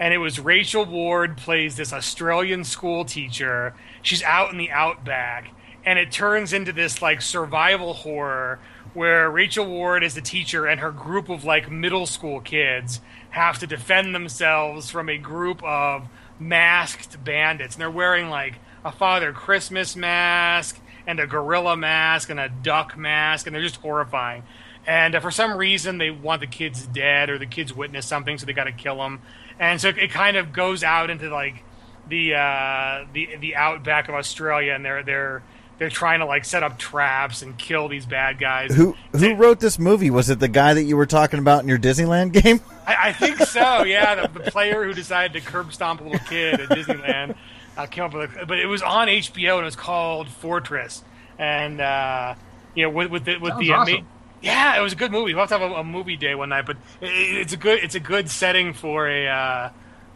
and it was Rachel Ward plays this Australian school teacher. She's out in the outback, and it turns into this like survival horror where Rachel Ward is the teacher and her group of like middle school kids have to defend themselves from a group of masked bandits and they're wearing like a Father Christmas mask and a gorilla mask and a duck mask and they're just horrifying. And uh, for some reason they want the kids dead or the kids witness something so they got to kill them. And so it kind of goes out into like the uh, the the outback of Australia, and they're they're they're trying to like set up traps and kill these bad guys. Who who wrote this movie? Was it the guy that you were talking about in your Disneyland <laughs> game? I, I think so. Yeah, the, the player who decided to curb stomp a little kid at Disneyland uh, came up with, a, but it was on HBO and it was called Fortress, and uh, you know with with the with Sounds the ama- awesome. Yeah, it was a good movie. We'll have to have a, a movie day one night, but it, it's a good it's a good setting for a uh,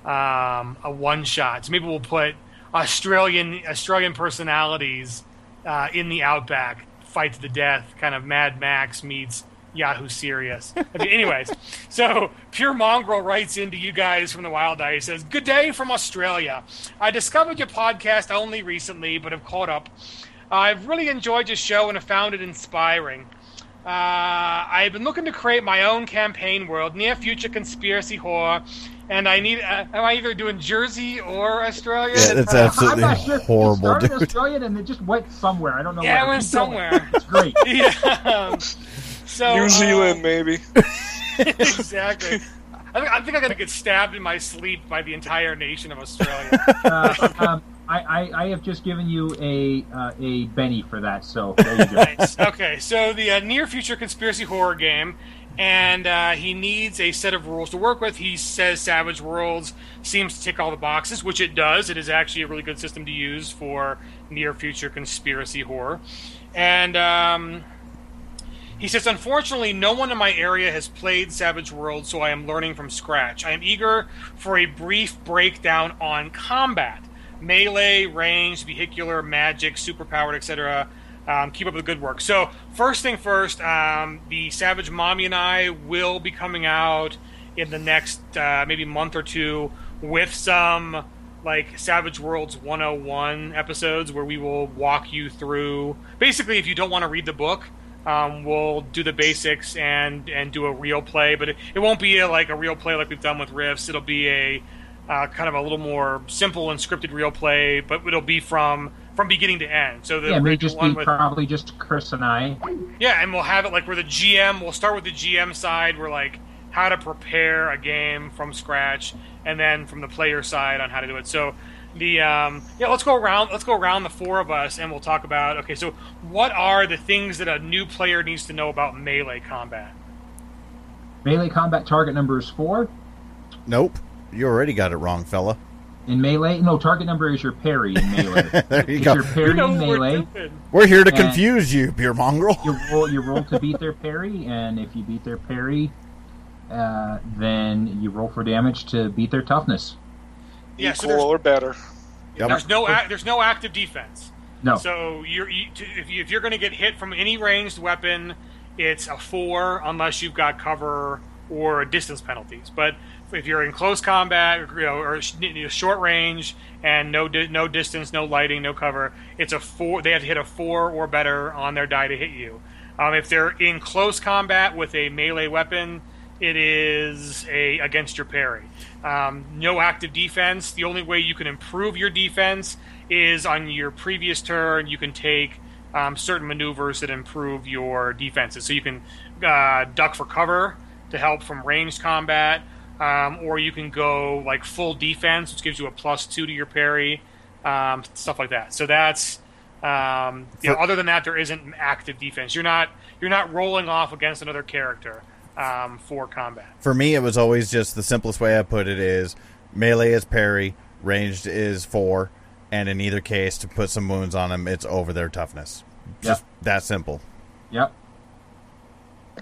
um, a one shot. So maybe we'll put Australian Australian personalities uh, in the outback, fight to the death, kind of Mad Max meets Yahoo Serious. Okay, anyways, <laughs> so Pure Mongrel writes into you guys from the Wild Die. He says, "Good day from Australia. I discovered your podcast only recently, but have caught up. I've really enjoyed your show and have found it inspiring." Uh, I've been looking to create my own campaign world, near future conspiracy horror, and I need. Uh, am I either doing Jersey or Australia? Yeah, that's I'm absolutely not sure. horrible, it started dude. Australian and it just went somewhere. I don't know. Yeah, where. it went Keep going. somewhere. It's great. <laughs> yeah. um, So New uh, Zealand, maybe. <laughs> <laughs> exactly. I think, I think I'm gonna get stabbed in my sleep by the entire nation of Australia. Uh, um, I, I, I have just given you a uh, a Benny for that. So <laughs> there you go. nice. Okay, so the uh, near future conspiracy horror game, and uh, he needs a set of rules to work with. He says Savage Worlds seems to tick all the boxes, which it does. It is actually a really good system to use for near future conspiracy horror, and. Um, he says, Unfortunately, no one in my area has played Savage Worlds, so I am learning from scratch. I am eager for a brief breakdown on combat melee, ranged, vehicular, magic, superpowered, etc. Um, keep up the good work. So, first thing first, um, the Savage Mommy and I will be coming out in the next uh, maybe month or two with some like Savage Worlds 101 episodes where we will walk you through. Basically, if you don't want to read the book, um, we'll do the basics and and do a real play, but it, it won't be a, like a real play like we've done with Rifts. It'll be a uh, kind of a little more simple and scripted real play, but it'll be from from beginning to end. So the Yeah, it may original just be with probably just Chris and I. yeah, and we'll have it like where the GM. We'll start with the GM side, where like how to prepare a game from scratch, and then from the player side on how to do it. So the um, yeah, let's go around. Let's go around the four of us, and we'll talk about okay. So what are the things that a new player needs to know about melee combat? Melee combat target number is four. Nope. You already got it wrong, fella. In melee, no, target number is your parry in melee. <laughs> There you it's go. your parry You know in what we're melee. We're here to confuse you, pure mongrel. You <laughs> roll, you roll to beat their parry, and if you beat their parry, uh, then you roll for damage to beat their toughness. Yeah, Equal there's, or better. Yep. there's no ac- there's no active defense. No. So you're you, to- if, you, if you're going to get hit from any ranged weapon, it's a four unless you've got cover or distance penalties. But if you're in close combat, you know, or you know, short range and no di- no distance, no lighting, no cover, it's a four. They have to hit a four or better on their die to hit you. Um, if they're in close combat with a melee weapon, it is a against your parry. Um, no active defense. The only way you can improve your defense is on your previous turn. You can take um, certain maneuvers that improve your defenses. So you can uh, duck for cover to help from ranged combat, um, or you can go like full defense, which gives you a plus two to your parry, um, stuff like that. So that's um, you know, other than that, there isn't an active defense. You're not you're not rolling off against another character um, for combat. For me, it was always just the simplest way I put it is melee is parry, ranged is four, and in either case, to put some wounds on them, it's over their toughness. Just that simple. Yep.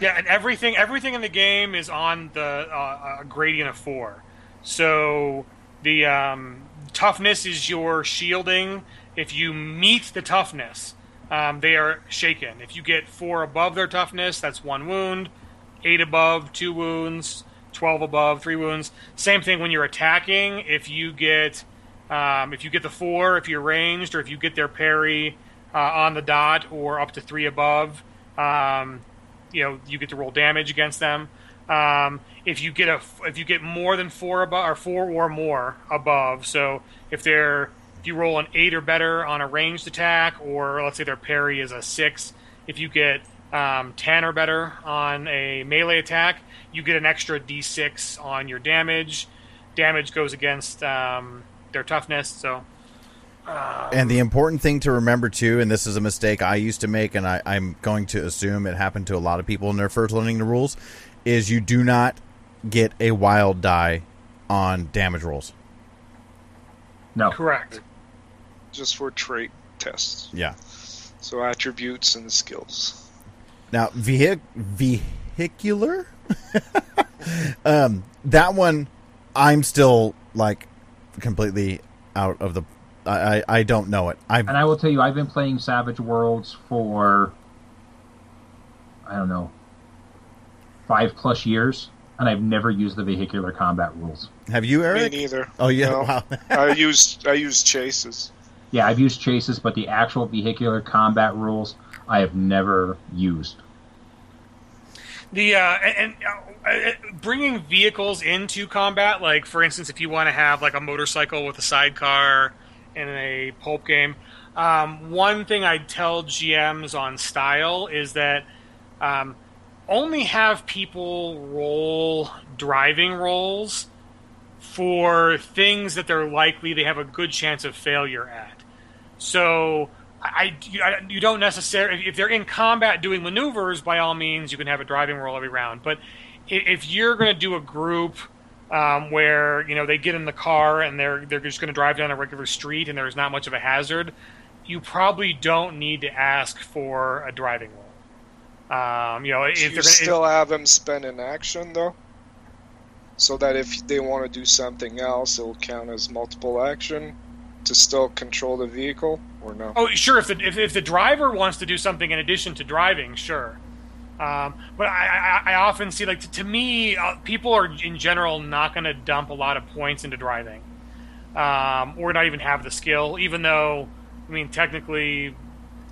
Yeah, and everything everything in the game is on the uh, a gradient of four. So the um, toughness is your shielding. If you meet the toughness, um, they are shaken. If you get four above their toughness, that's one wound. Eight above, two wounds. Twelve above, three wounds. Same thing when you're attacking. If you get um, if you get the four, if you're ranged, or if you get their parry uh, on the dot, or up to three above, um, you know you get to roll damage against them. Um, if you get a if you get more than four above or four or more above, so if they're if you roll an eight or better on a ranged attack, or let's say their parry is a six, if you get um, ten or better on a melee attack, you get an extra d6 on your damage. Damage goes against um, their toughness, so And the important thing to remember too, and this is a mistake I used to make, and I, I'm going to assume it happened to a lot of people in their first learning the rules, is you do not get a wild die on damage rolls. No. correct. just for trait tests. Yeah. So attributes and skills. Now, vehic- vehicular, <laughs> um, that one, I'm still like completely out of the. I I, I don't know it. I And I will tell you, I've been playing Savage Worlds for I don't know five plus years, and I've never used the vehicular combat rules. have you, Me neither. Oh yeah, No. wow. <laughs> I used I used chases. Yeah, I've used chases, but the actual vehicular combat rules I have never used. The uh, and, and uh, uh, bringing vehicles into combat, like for instance, if you want to have like a motorcycle with a sidecar in a pulp game, um, one thing I'd tell GMs on style is that um, only have people roll driving rolls for things that they're likely they have a good chance of failure at. So I, I- you don't necessarily if they're in combat doing maneuvers, by all means you can have a driving roll every round. But if you're going to do a group um, where you know they get in the car and they're they're just going to drive down a regular street and there's not much of a hazard, you probably don't need to ask for a driving roll. Um, you know, if Do they're you gonna, still have them spend an action though, so that if they want to do something else, it will count as multiple action to still control the vehicle, or no? Oh, sure. If the if, if the driver wants to do something in addition to driving, sure. Um, but I, I, I often see like to, to me, uh, people are in general not going to dump a lot of points into driving, um, or not even have the skill. Even though, I mean, technically,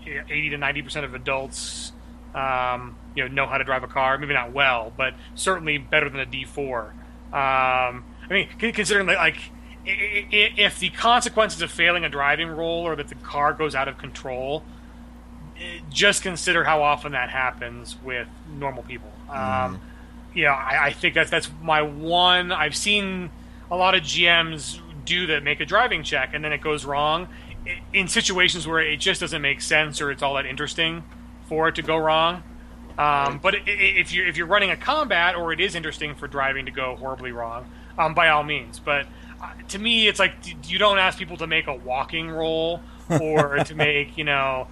eighty to ninety percent of adults, um, you know, know how to drive a car. Maybe not well, but certainly better than a D four. Um, I mean, considering that, like, if the consequences of failing a driving roll or that the car goes out of control, just consider how often that happens with normal people. Um, you know, I, I think that's that's my one. I've seen a lot of GMs do that, make a driving check, and then it goes wrong in situations where it just doesn't make sense or it's all that interesting for it to go wrong. Um, but if you're if you're running a combat or it is interesting for driving to go horribly wrong, um, by all means. But uh, to me, it's like you don't ask people to make a walking roll or to <laughs> make you know.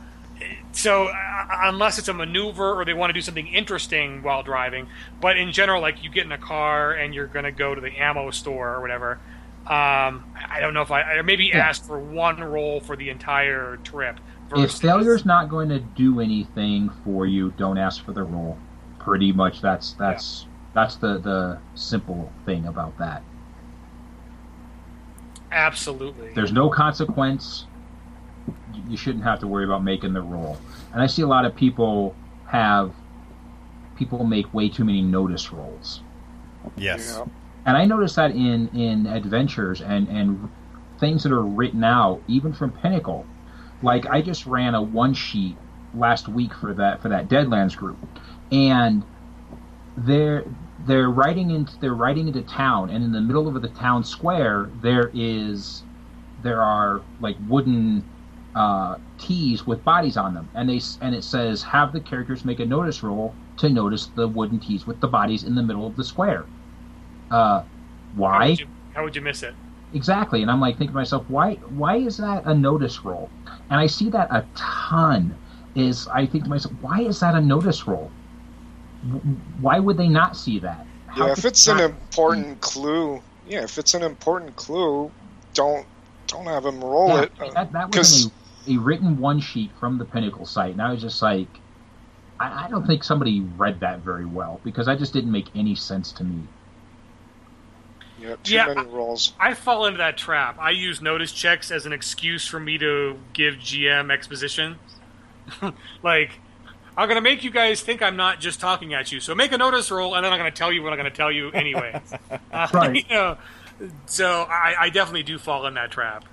So uh, unless it's a maneuver or they want to do something interesting while driving, but in general, like you get in a car and you're going to go to the ammo store or whatever. Um, I don't know if I, I maybe ask for one roll for the entire trip, if failure's not going to do anything for you, don't ask for the roll. Pretty much, that's that's that's the the simple thing about that. Absolutely. There's no consequence. You shouldn't have to worry about making the roll. And I see a lot of people have people make way too many notice rolls. Yes. Yeah. And I notice that in in adventures and and things that are written out, even from Pinnacle. Like I just ran a one sheet last week for that for that Deadlands group, and they're they're riding into they're riding into town, and in the middle of the town square there is there are like wooden uh, tees with bodies on them, and they and it says have the characters make a notice roll to notice the wooden tees with the bodies in the middle of the square. Uh, How why? would, you, how would you miss it? Exactly, and I'm like thinking to myself, why why is that a notice roll? And I see that a ton. Is I think to myself, why is that a notice roll? Why would they not see that? How Yeah, if it's an not- important clue, yeah, if it's an important clue, don't don't have him roll Yeah, it. uh, that, that 'cause- was a, a written one sheet from the Pinnacle site, and I was just like, I, I don't think somebody read that very well because that just didn't make any sense to me. yeah, too Yeah, many rolls. I fall into that trap. I use notice checks as an excuse for me to give GM exposition. <laughs> like, I'm going to make you guys think I'm not just talking at you. So make a notice roll, and then I'm going to tell you what I'm going to tell you anyway. <laughs> uh, <laughs> Right. You know, so I, I definitely do fall in that trap.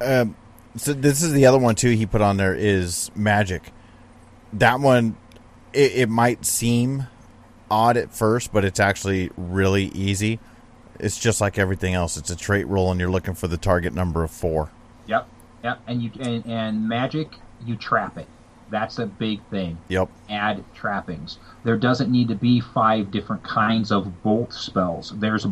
Um, so this is the other one too. He put on there is magic. That one, it, it might seem odd at first, but it's actually really easy. It's just like everything else. It's a trait roll, and you're looking for the target number of four. Yep, yep, and you and, and magic, you trap it. That's a big thing. Yep. add trappings. There doesn't need to be five different kinds of bolt spells. There's a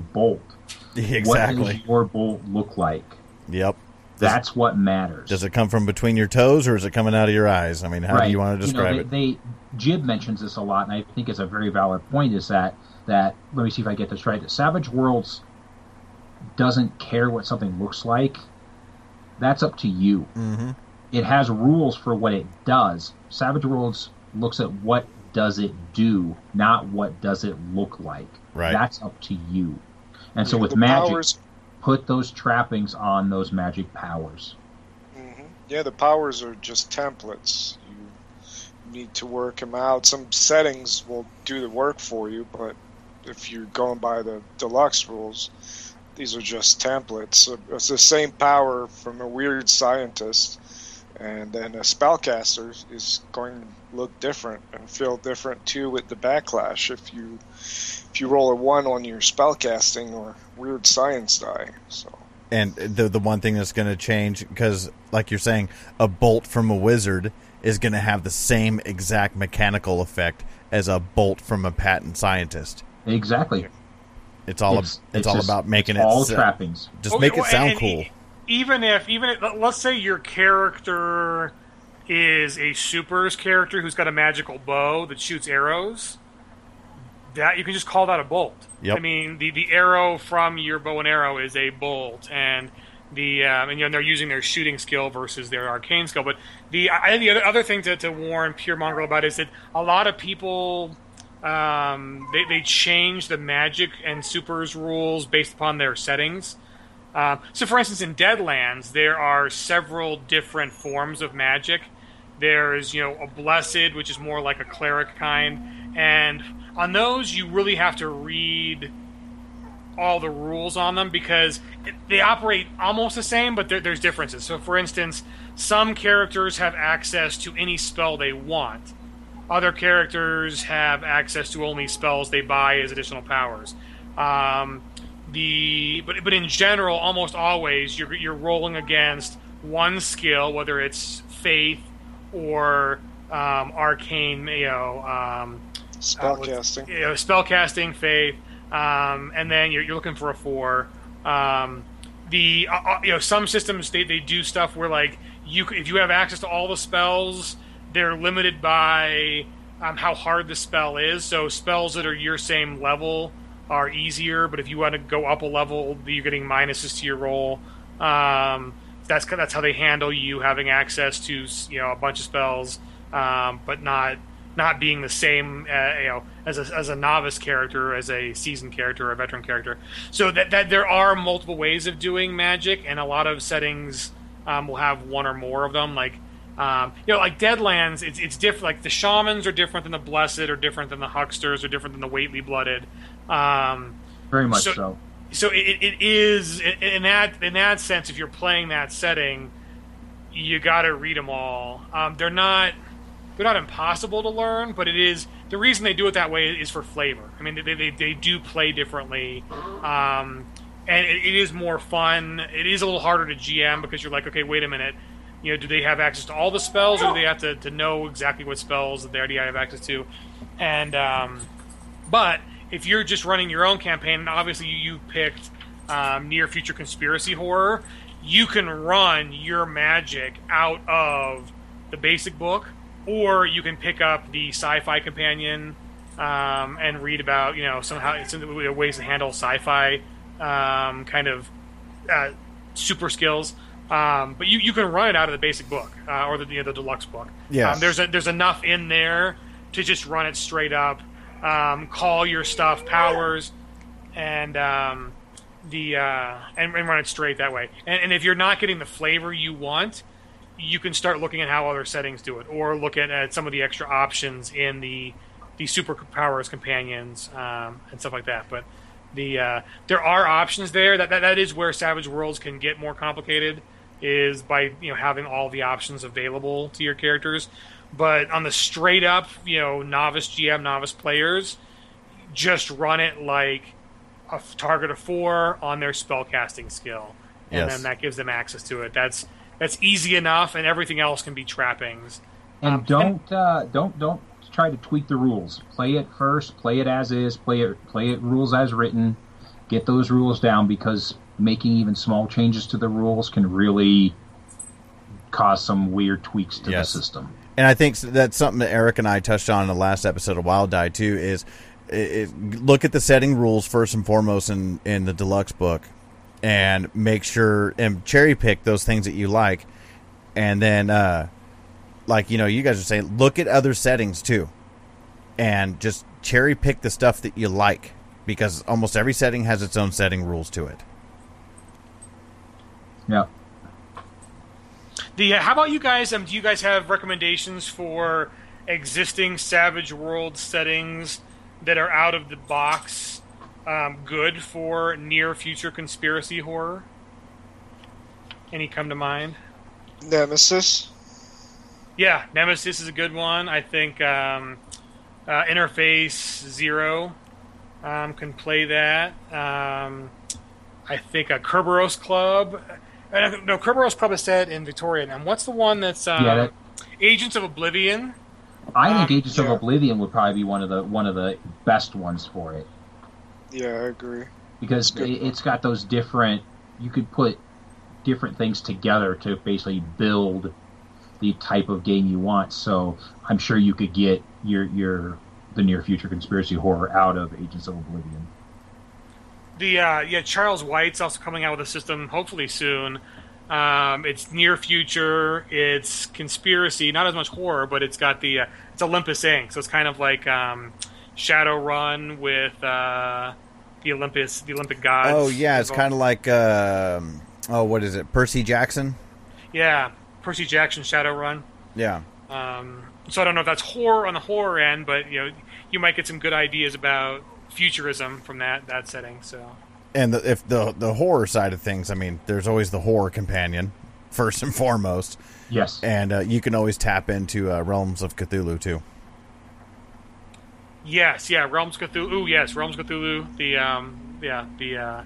bolt. <laughs> What does your bolt look like? Yep. That's what matters. Does it come from between your toes, or is it coming out of your eyes? I mean, how do you want to You know, describe they, it? They Jib mentions this a lot, and I think it's a very valid point. Is that that let me see if I get this right. That Savage Worlds doesn't care what something looks like. That's up to you. mm-hmm. It has rules for what it does. Savage Worlds looks at what does it do, not what does it look like. Right. That's up to you. And so with the magic, powers, put those trappings on those magic powers. mhm. yeah, the powers are just templates. You need to work them out. Some settings will do the work for you, but if you're going by the deluxe rules, these are just templates. It's the same power from a weird scientist, and then a spellcaster is going to look different and feel different too with the backlash if you if you roll a one on your spellcasting or weird science die. So And the the one thing that's going to change because, like you're saying, a bolt from a wizard is going to have the same exact mechanical effect as a bolt from a patent scientist. Exactly. It's all it's, all just- about making it's it all sa- trappings. just Oh, make it sound and cool. Even if, even if, let's say your character is a supers character who's got a magical bow that shoots arrows, that you can just call that a bolt. Yep. I mean, the the arrow from your bow and arrow is a bolt, and the um, and you know they're using their shooting skill versus their arcane skill. But the I think the other other thing to, to warn Pure Mongrel about is that a lot of people um, they they change the magic and supers rules based upon their settings. Um, so, for instance, in Deadlands, there are several different forms of magic. There's, you know, a blessed, which is more like a cleric kind, and on those you really have to read all the rules on them because they operate almost the same, but there, there's differences. So, for instance, some characters have access to any spell they want. Other characters have access to only spells they buy as additional powers. Um, the but but in general, almost always you're you're rolling against one skill, whether it's faith or um, arcane, you know, um, spellcasting. you know, spellcasting, faith, um, and then you're, you're looking for a four. Um, the uh, uh, you know some systems they, they do stuff where like you if you have access to all the spells, they're limited by um, how hard the spell is. So spells that are your same level are easier, but if you want to go up a level, you're getting minuses to your roll. Um, that's that's how they handle you having access to you know a bunch of spells, um, but not not being the same uh, you know as a, as a novice character, as a seasoned character, or a veteran character. So that that there are multiple ways of doing magic, and a lot of settings um, will have one or more of them. Like um, you know, like Deadlands, it's it's different. Like the shamans are different than the blessed, or different than the hucksters, or different than the Whately blooded. Um, Very much So- so. so it, it is in- that in that sense. If you're playing that setting, you got to read them all. Um, they're not they're not impossible to learn, but it is the reason they do it that way is for flavor. I mean, they they, they do play differently, um, and it, it is more fun. It is a little harder to GM because you're like, okay, wait a minute. You know, do they have access to all the spells, or do they have to, to know exactly what spells that they already have access to? And um, but if you're just running your own campaign, and obviously you, picked um, near future conspiracy horror, you can run your magic out of the basic book, or you can pick up the sci-fi companion um, and read about you know somehow some ways to handle sci-fi um, kind of uh, super skills. Um, but you, you can run it out of the basic book uh, or the you know, the deluxe book. Um, there's a, there's enough in there to just run it straight up, um, call your stuff powers, and um, the uh, and, and run it straight that way. And, and if you're not getting the flavor you want, you can start looking at how other settings do it, or look at, at some of the extra options in the the superpowers companions um, and stuff like that. But the uh, there are options there. That, that that is where Savage Worlds can get more complicated. Is by you know having all the options available to your characters. But on the straight up, you know, novice GM, novice players, just run it like a target of four on their spellcasting skill, and Yes. then that gives them access to it. That's that's easy enough, and everything else can be trappings. And Um, don't uh, don't don't try to tweak the rules. Play it first. Play it as is. Play it play it rules as written. Get those rules down because making even small changes to the rules can really cause some weird tweaks to Yes. the system. And I think that's something that Eric and I touched on in the last episode of Wild Die too. Is it, it- look at the setting rules first and foremost in in the deluxe book, and make sure and cherry pick those things that you like, and then uh, like you know you guys are saying, look at other settings too, and just cherry pick the stuff that you like because almost every setting has its own setting rules to it. Yeah. The how about you guys? Um, do you guys have recommendations for existing Savage World settings that are out of the box, um, good for near future conspiracy horror? Any come to mind? Nemesis. Yeah, Nemesis is a good one. I think um, uh, Interface Zero um, can play that. Um, I think a Kerberos Club. Uh, no, Kerberos Club is set in Victoria. And what's the one that's um, Yeah, that- Agents of Oblivion? I think Um, Agents of. Oblivion would probably be one of the one of the best ones for it Yeah, I agree. because That's a good it, one. it's got those different. You could put different things together to basically build the type of game you want. So I'm sure you could get your your the near future conspiracy horror out of Agents of Oblivion. The uh, yeah, Charles White's also coming out with a system hopefully soon. Um, it's near future. It's conspiracy, not as much horror, but it's got the uh, it's Olympus Inc. So it's kind of like um, Shadowrun with uh, the Olympus, the Olympic gods. Oh yeah, it's kind of like um, oh what is it, Percy Jackson? yeah, Percy Jackson Shadowrun. Yeah. Um, so I don't know if that's horror on the horror end, but you know you might get some good ideas about futurism from that that setting. So and the, if the the horror side of things, I mean, there's always the horror companion first and <laughs> foremost, Yes. and uh, you can always tap into uh, Realms of Cthulhu too. Yes, yeah, Realms Cthulhu. Ooh, yes, Realms Cthulhu. The um, yeah, the uh,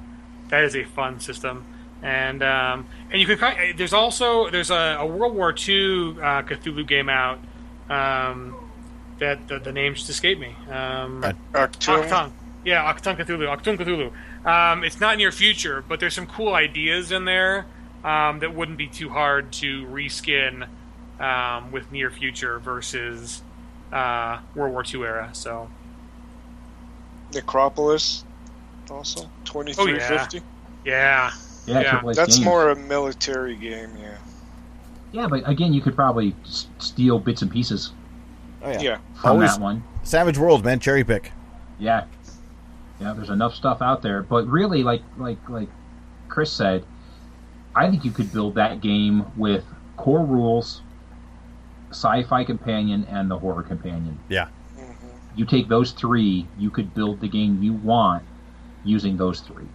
that is a fun system, and um, and you can ki- there's also there's a, a World War II uh, Cthulhu game out. Um, that the, the name just escaped me. Um, Right. Octum. Achtung. Yeah, Achtung! Cthulhu. Achtung! Cthulhu. Um, it's not near future, but there's some cool ideas in there um, that wouldn't be too hard to reskin um, with near future versus uh, World War II era. So Necropolis. Also, twenty three fifty. yeah, Yeah, Yeah, That's Games. more a military game, yeah. Yeah, but again, you could probably s- steal bits and pieces Oh yeah. Yeah. from Always- that one. Savage Worlds, man, cherry pick. Yeah, yeah. There's enough stuff out there, but really, like like like Chris said, I think you could build that game with core rules, sci-fi companion, and the horror companion. Yeah. You take those three, you could build the game you want using those three.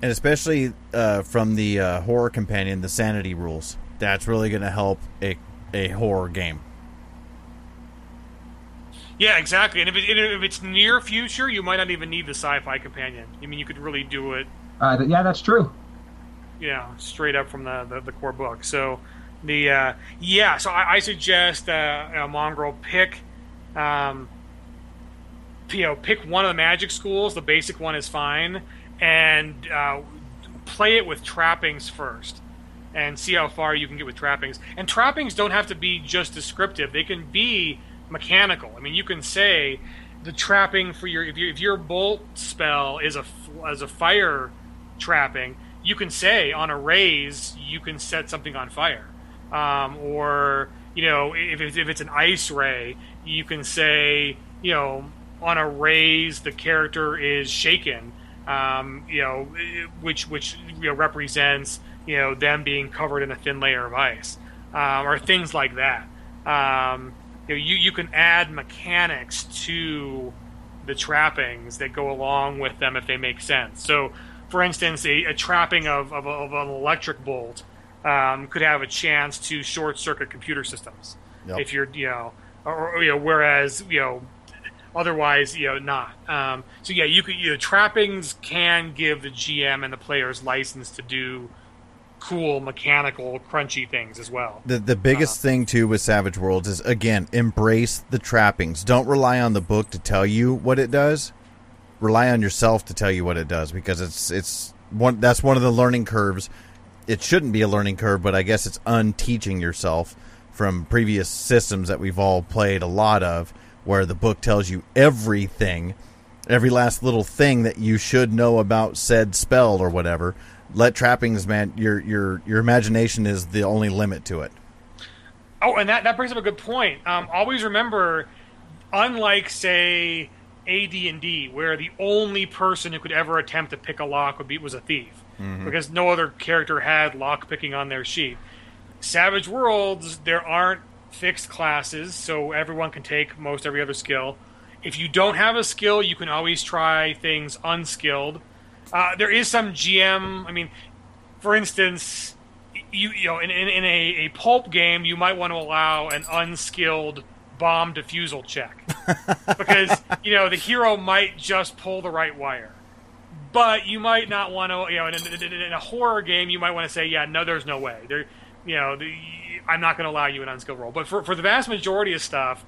and especially uh, from the uh, horror companion, the sanity rules. That's really going to help a a horror game. Yeah, exactly. And if, it, if it's near future, you might not even need the sci-fi companion. I mean, you could really do it, Uh, th- yeah, that's true. Yeah, straight up from the, the, the core book. So, the uh, yeah. So I, I suggest uh, a mongrel pick, um, you know, pick one of the magic schools. The basic one is fine, and uh, play it with trappings first. and see how far you can get with trappings. And trappings don't have to be just descriptive; they can be mechanical. I mean, you can say the trapping for your if, you, if your bolt spell is a as a fire trapping, you can say on a raise you can set something on fire, um, or you know if if it's an ice ray, you can say you know on a raise the character is shaken, um, you know which which you know, represents you know them being covered in a thin layer of ice, um, or things like that. Um, you, know, you you can add mechanics to the trappings that go along with them if they make sense. So, for instance, a, a trapping of, of, of an electric bolt um, could have a chance to short circuit computer systems Yep. if you're you know or, or, you know whereas you know otherwise you know not um, so yeah you could you know trappings can give the gm and the players license to do cool mechanical crunchy things as well The the biggest uh, thing too with Savage Worlds is again embrace the trappings. Don't rely on the book to tell you what it does. Rely on yourself to tell you what it does because it's it's one that's one of the learning curves. It shouldn't be a learning curve, but I guess it's unteaching yourself from previous systems that we've all played a lot of where the book tells you everything, every last little thing that you should know about said spell or whatever. Let trappings, man. Your your your imagination is the only limit to it. Oh, and that, that brings up a good point. Um, always remember, unlike say AD and D, where the only person who could ever attempt to pick a lock would be was a thief, because no other character had lock picking on their sheet. Savage Worlds, there aren't fixed classes, so everyone can take most every other skill. If you don't have a skill, you can always try things unskilled. Uh, there is some GM. I mean, for instance, you you know in, in, in a, a pulp game you might want to allow an unskilled bomb defusal check. <laughs> Because you know the hero might just pull the right wire. But you might not want to you know in, in, in a horror game you might want to say yeah no there's no way. There you know the, i'm not going to allow you an unskilled roll but for, for the vast majority of stuff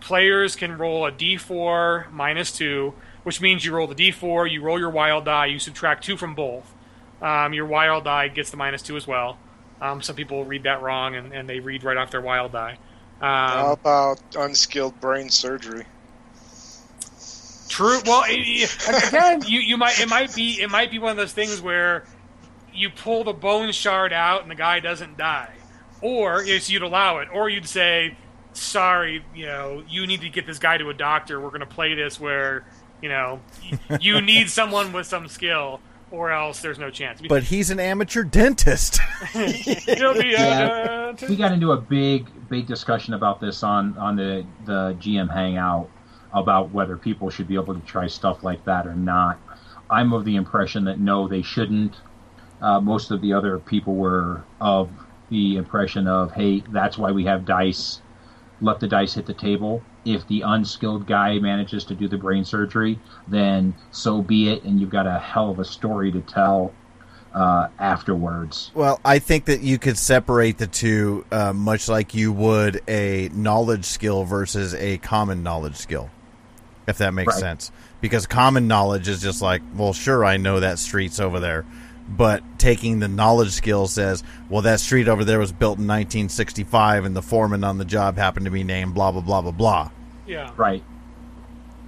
players can roll a d4 minus 2 which means you roll the d4 you roll your wild die you subtract 2 from both um, your wild die gets the minus 2 as well um, some people read that wrong and, and they read right off their wild die. How Um, about unskilled brain surgery? true. Well, it- <laughs> again, you, you might it might be it might be one of those things where you pull the bone shard out and the guy doesn't die, or yes, you'd allow it, or you'd say, "Sorry, you know, you need to get this guy to a doctor. We're going to play this where you know <laughs> you need someone with some skill." Or else there's no chance. But he's an amateur dentist. <laughs> You'll be, Yeah. we got into a big big discussion about this on on the the GM hangout about whether people should be able to try stuff like that or not. I'm of the impression that no, they shouldn't. Uh, most of the other people were of the impression of, hey, that's why we have dice. Let the dice hit the table. If the unskilled guy manages to do the brain surgery, then so be it, and you've got a hell of a story to tell uh, afterwards. Well, I think that you could separate the two, uh, much like you would a knowledge skill versus a common knowledge skill, if that makes Right. sense. Because common knowledge is just like, well, sure, I know that street's over there. But taking the knowledge skill says, well, that street over there was built in 1965 and the foreman on the job happened to be named blah, blah, blah, blah, blah. yeah. Right.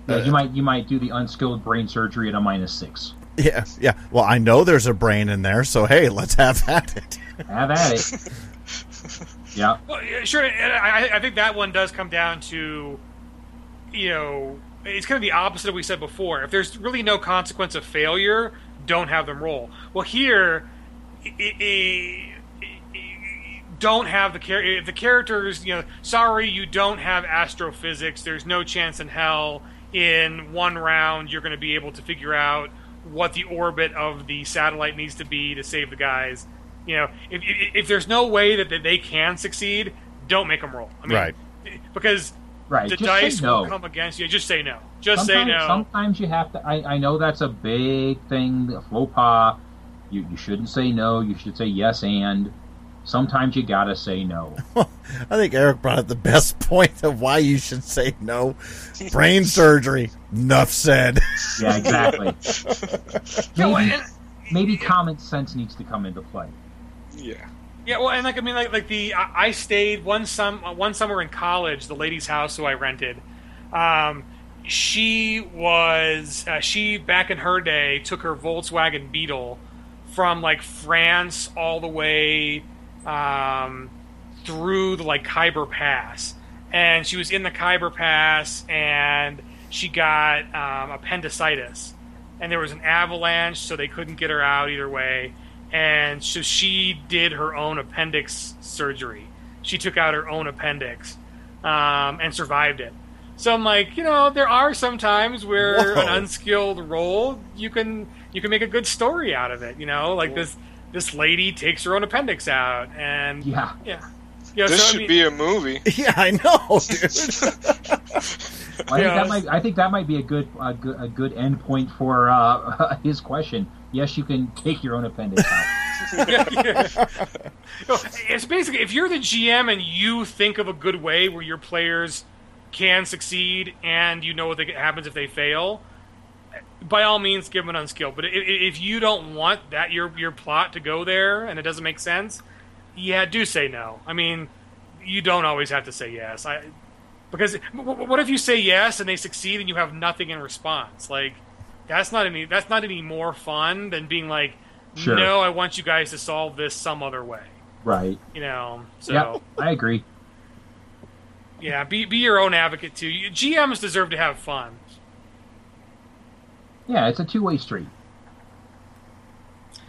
Yeah, Uh, you might you might do the unskilled brain surgery at a minus six. Yeah, yeah. Well, I know there's a brain in there, so hey, let's have at it. Have at it. <laughs> yeah. Well, sure. I, I think that one does come down to, you know, it's kind of the opposite of what we said before. If there's really no consequence of failure, don't have them roll. Well, here, i i i don't have the character. If the characters, you know, sorry, you don't have astrophysics. There's no chance in hell in one round you're going to be able to figure out what the orbit of the satellite needs to be to save the guys. You know, if, if, if there's no way that, that they can succeed, don't make them roll. I mean, Right. Because Right. the Just dice say no. will come against you. Just say no. Just sometimes, say no. Sometimes you have to. I, I know that's a big thing, a faux pas. You, you shouldn't say no. You should say yes and. Sometimes you gotta say no. <laughs> I think Eric brought up the best <laughs> point of why you should say no. Brain surgery. Enough said. <laughs> Yeah, exactly. Maybe, maybe common sense needs to come into play. Yeah. Yeah, well, and like I mean, like like the I, stayed one sum one summer in college. The lady's house who I rented, um, she was uh, she back in her day took her Volkswagen Beetle from like France all the way um, through the like Khyber Pass, and she was in the Khyber Pass and she got um, appendicitis, and there was an avalanche, so they couldn't get her out either way, and so she did her own appendix surgery. She took out her own appendix um, and survived it. So I'm like, you know, there are some times where Whoa. an unskilled role you can you can make a good story out of it. You know, like this this lady takes her own appendix out, and Yeah. yeah, yeah. This so, I should mean- be a movie. <laughs> yeah, I know, dude. <laughs> <laughs> Well, I, Yeah, think that it's- might, I think that might be a good a good, a good end point for uh, <laughs> his question. Yes, you can take your own appendix out. yeah, <laughs> yeah. <laughs> It's basically if you're the GM and you think of a good way where your players can succeed and you know what they- happens if they fail, by all means give them an unskilled. But i- i- if you don't want that your your plot to go there and it doesn't make sense, yeah, do say no. I mean, you don't always have to say yes. I because what if you say yes and they succeed and you have nothing in response? Like that's not any that's not any more fun than being like, Sure. no, I want you guys to solve this some other way. Right. You know, so Yep. I agree. yeah, be be your own advocate too. You- GMs deserve to have fun. Yeah, it's a two way street.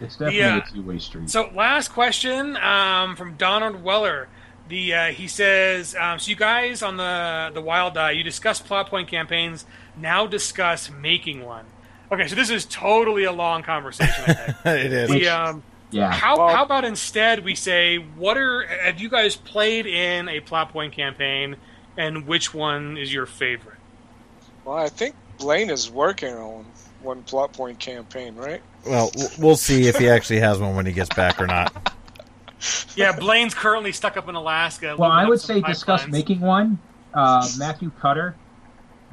It's definitely Yeah. a two way street. So last question um, from Donald Weller. The uh, he says, um, so you guys on the the Wild Die, you discuss plot point campaigns. Now discuss making one. Okay, so this is totally a long conversation. I think. <laughs> it is. the, um, yeah. How, Well- how about instead we say what are have you guys played in a plot point campaign and which one is your favorite? Well, I think Blaine is working on one plot point campaign, right? Well, we'll see if he actually has one when he gets back or not. Yeah, Blaine's currently stuck up in Alaska. Well, I would some say discuss pipelines. making one. Uh, Matthew Cutter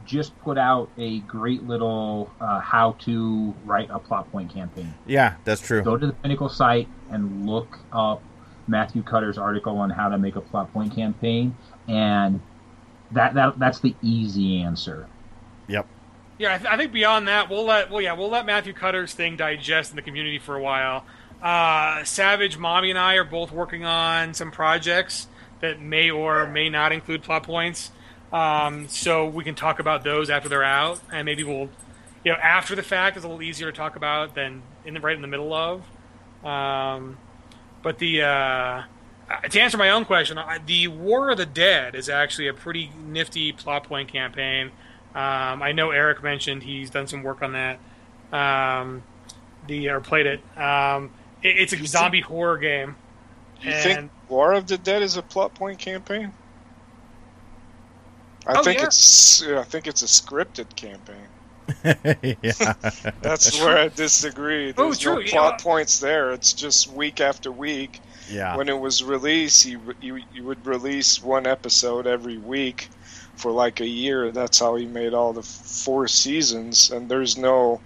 just put out a great little uh, how to write a plot point campaign. Yeah, that's true. Go to the Pinnacle site and look up Matthew Cutter's article on how to make a plot point campaign, and that, that that's the easy answer. Yep. Yeah, I, th- I think beyond that, we'll let well, yeah, we'll let Matthew Cutter's thing digest in the community for a while. Uh, Savage, Mommy, and I are both working on some projects that may or may not include plot points. Um, so we can talk about those after they're out, and maybe we'll, you know, after the fact is a little easier to talk about than in the right in the middle of. Um, but the uh, uh, to answer my own question, the War of the Dead is actually a pretty nifty plot point campaign. Um, I know Eric mentioned he's done some work on that. Um, the or played it. It it's a You zombie horror game. You And- think War of the Dead is a plot point campaign? I Oh, think yeah. it's I think it's a scripted campaign. <laughs> <laughs> yeah. That's where I disagree. Oh, There's true, no yeah. plot points there. It's just week after week. Yeah. When it was released, you, you you would release one episode every week for like a year. That's how he made all the four seasons. And there's no,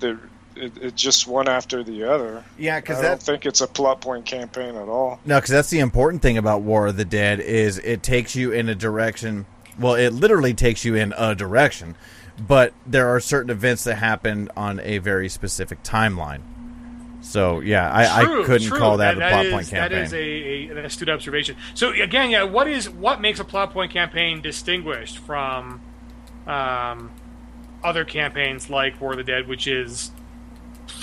there it, it just one after the other. Yeah, because I because don't think it's a plot point campaign at all. No, because that's the important thing about War of the Dead is it takes you in a direction. Well, it literally takes you in a direction, but there are certain events that happen on a very specific timeline. So yeah, I, True, I couldn't true. call that, a plot is- point campaign. That is a, a, an astute observation. So again, yeah, what is what makes a plot point campaign distinguished from um, other campaigns like War of the Dead, which is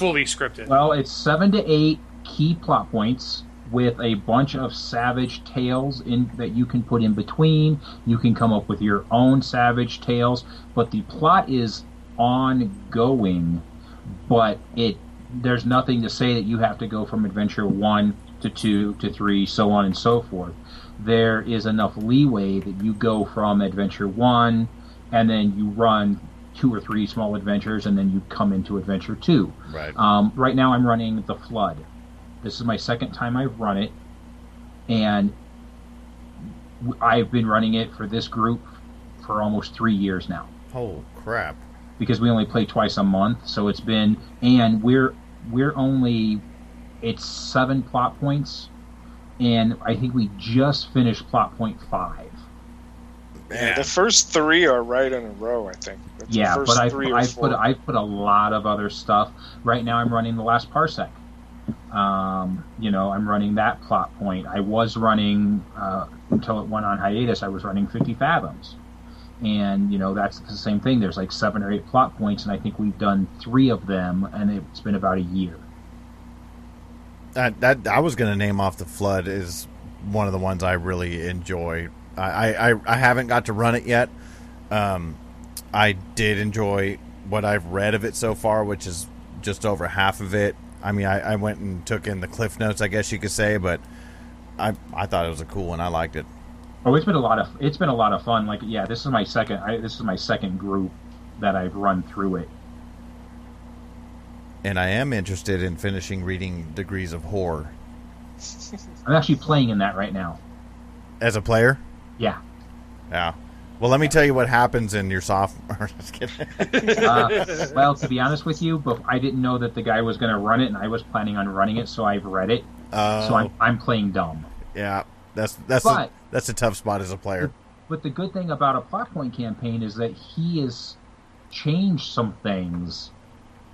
fully scripted? Well, it's seven to eight key plot points with a bunch of savage tales in that you can put in between. You can come up with your own savage tales, but the plot is ongoing. But it there's nothing to say that you have to go from adventure one to two to three, so on and so forth. There is enough leeway that you go from adventure one, and then you run two or three small adventures, and then you come into adventure two. right. Um, right now, I'm running the Flood. This is my second time I've run it, and I've been running it for this group for almost three years now oh crap! because we only play twice a month. So it's been, and we're we're only it's seven plot points, and I think we just finished plot point five. Yeah, the first three are right in a row. I think. That's the Yeah, first but I've, three or I've four. put I've put a lot of other stuff. Right now, I'm running the last parsec. Um, you know, I'm running that plot point. I was running uh, until it went on hiatus. I was running 50 fathoms, and you know that's the same thing. There's like seven or eight plot points, and I think we've done three of them, and it's been about a year. That, that I was going to name off the flood is one of the ones I really enjoy. I, I, I haven't got to run it yet. Um, I did enjoy what I've read of it so far, which is just over half of it. I mean, I, I went and took in the cliff notes, I guess you could say, but I I thought it was a cool one. I liked it. Oh, it's been a lot of it's been a lot of fun. Like, yeah, this is my second. I, this is my second group that I've run through it. And I am interested in finishing reading Degrees of Horror <laughs> I'm actually playing in that right now. as a player. Yeah. Yeah. Well, let me tell you what happens in your sophomore. <laughs> Just kidding. Uh, well, to be honest with you, but I didn't know that the guy was going to run it, and I was planning on running it, so I've read it. Uh, so I'm, I'm playing dumb. yeah, that's that's But- a, that's a tough spot as a player. But the good thing about a plot point campaign is that he has changed some things,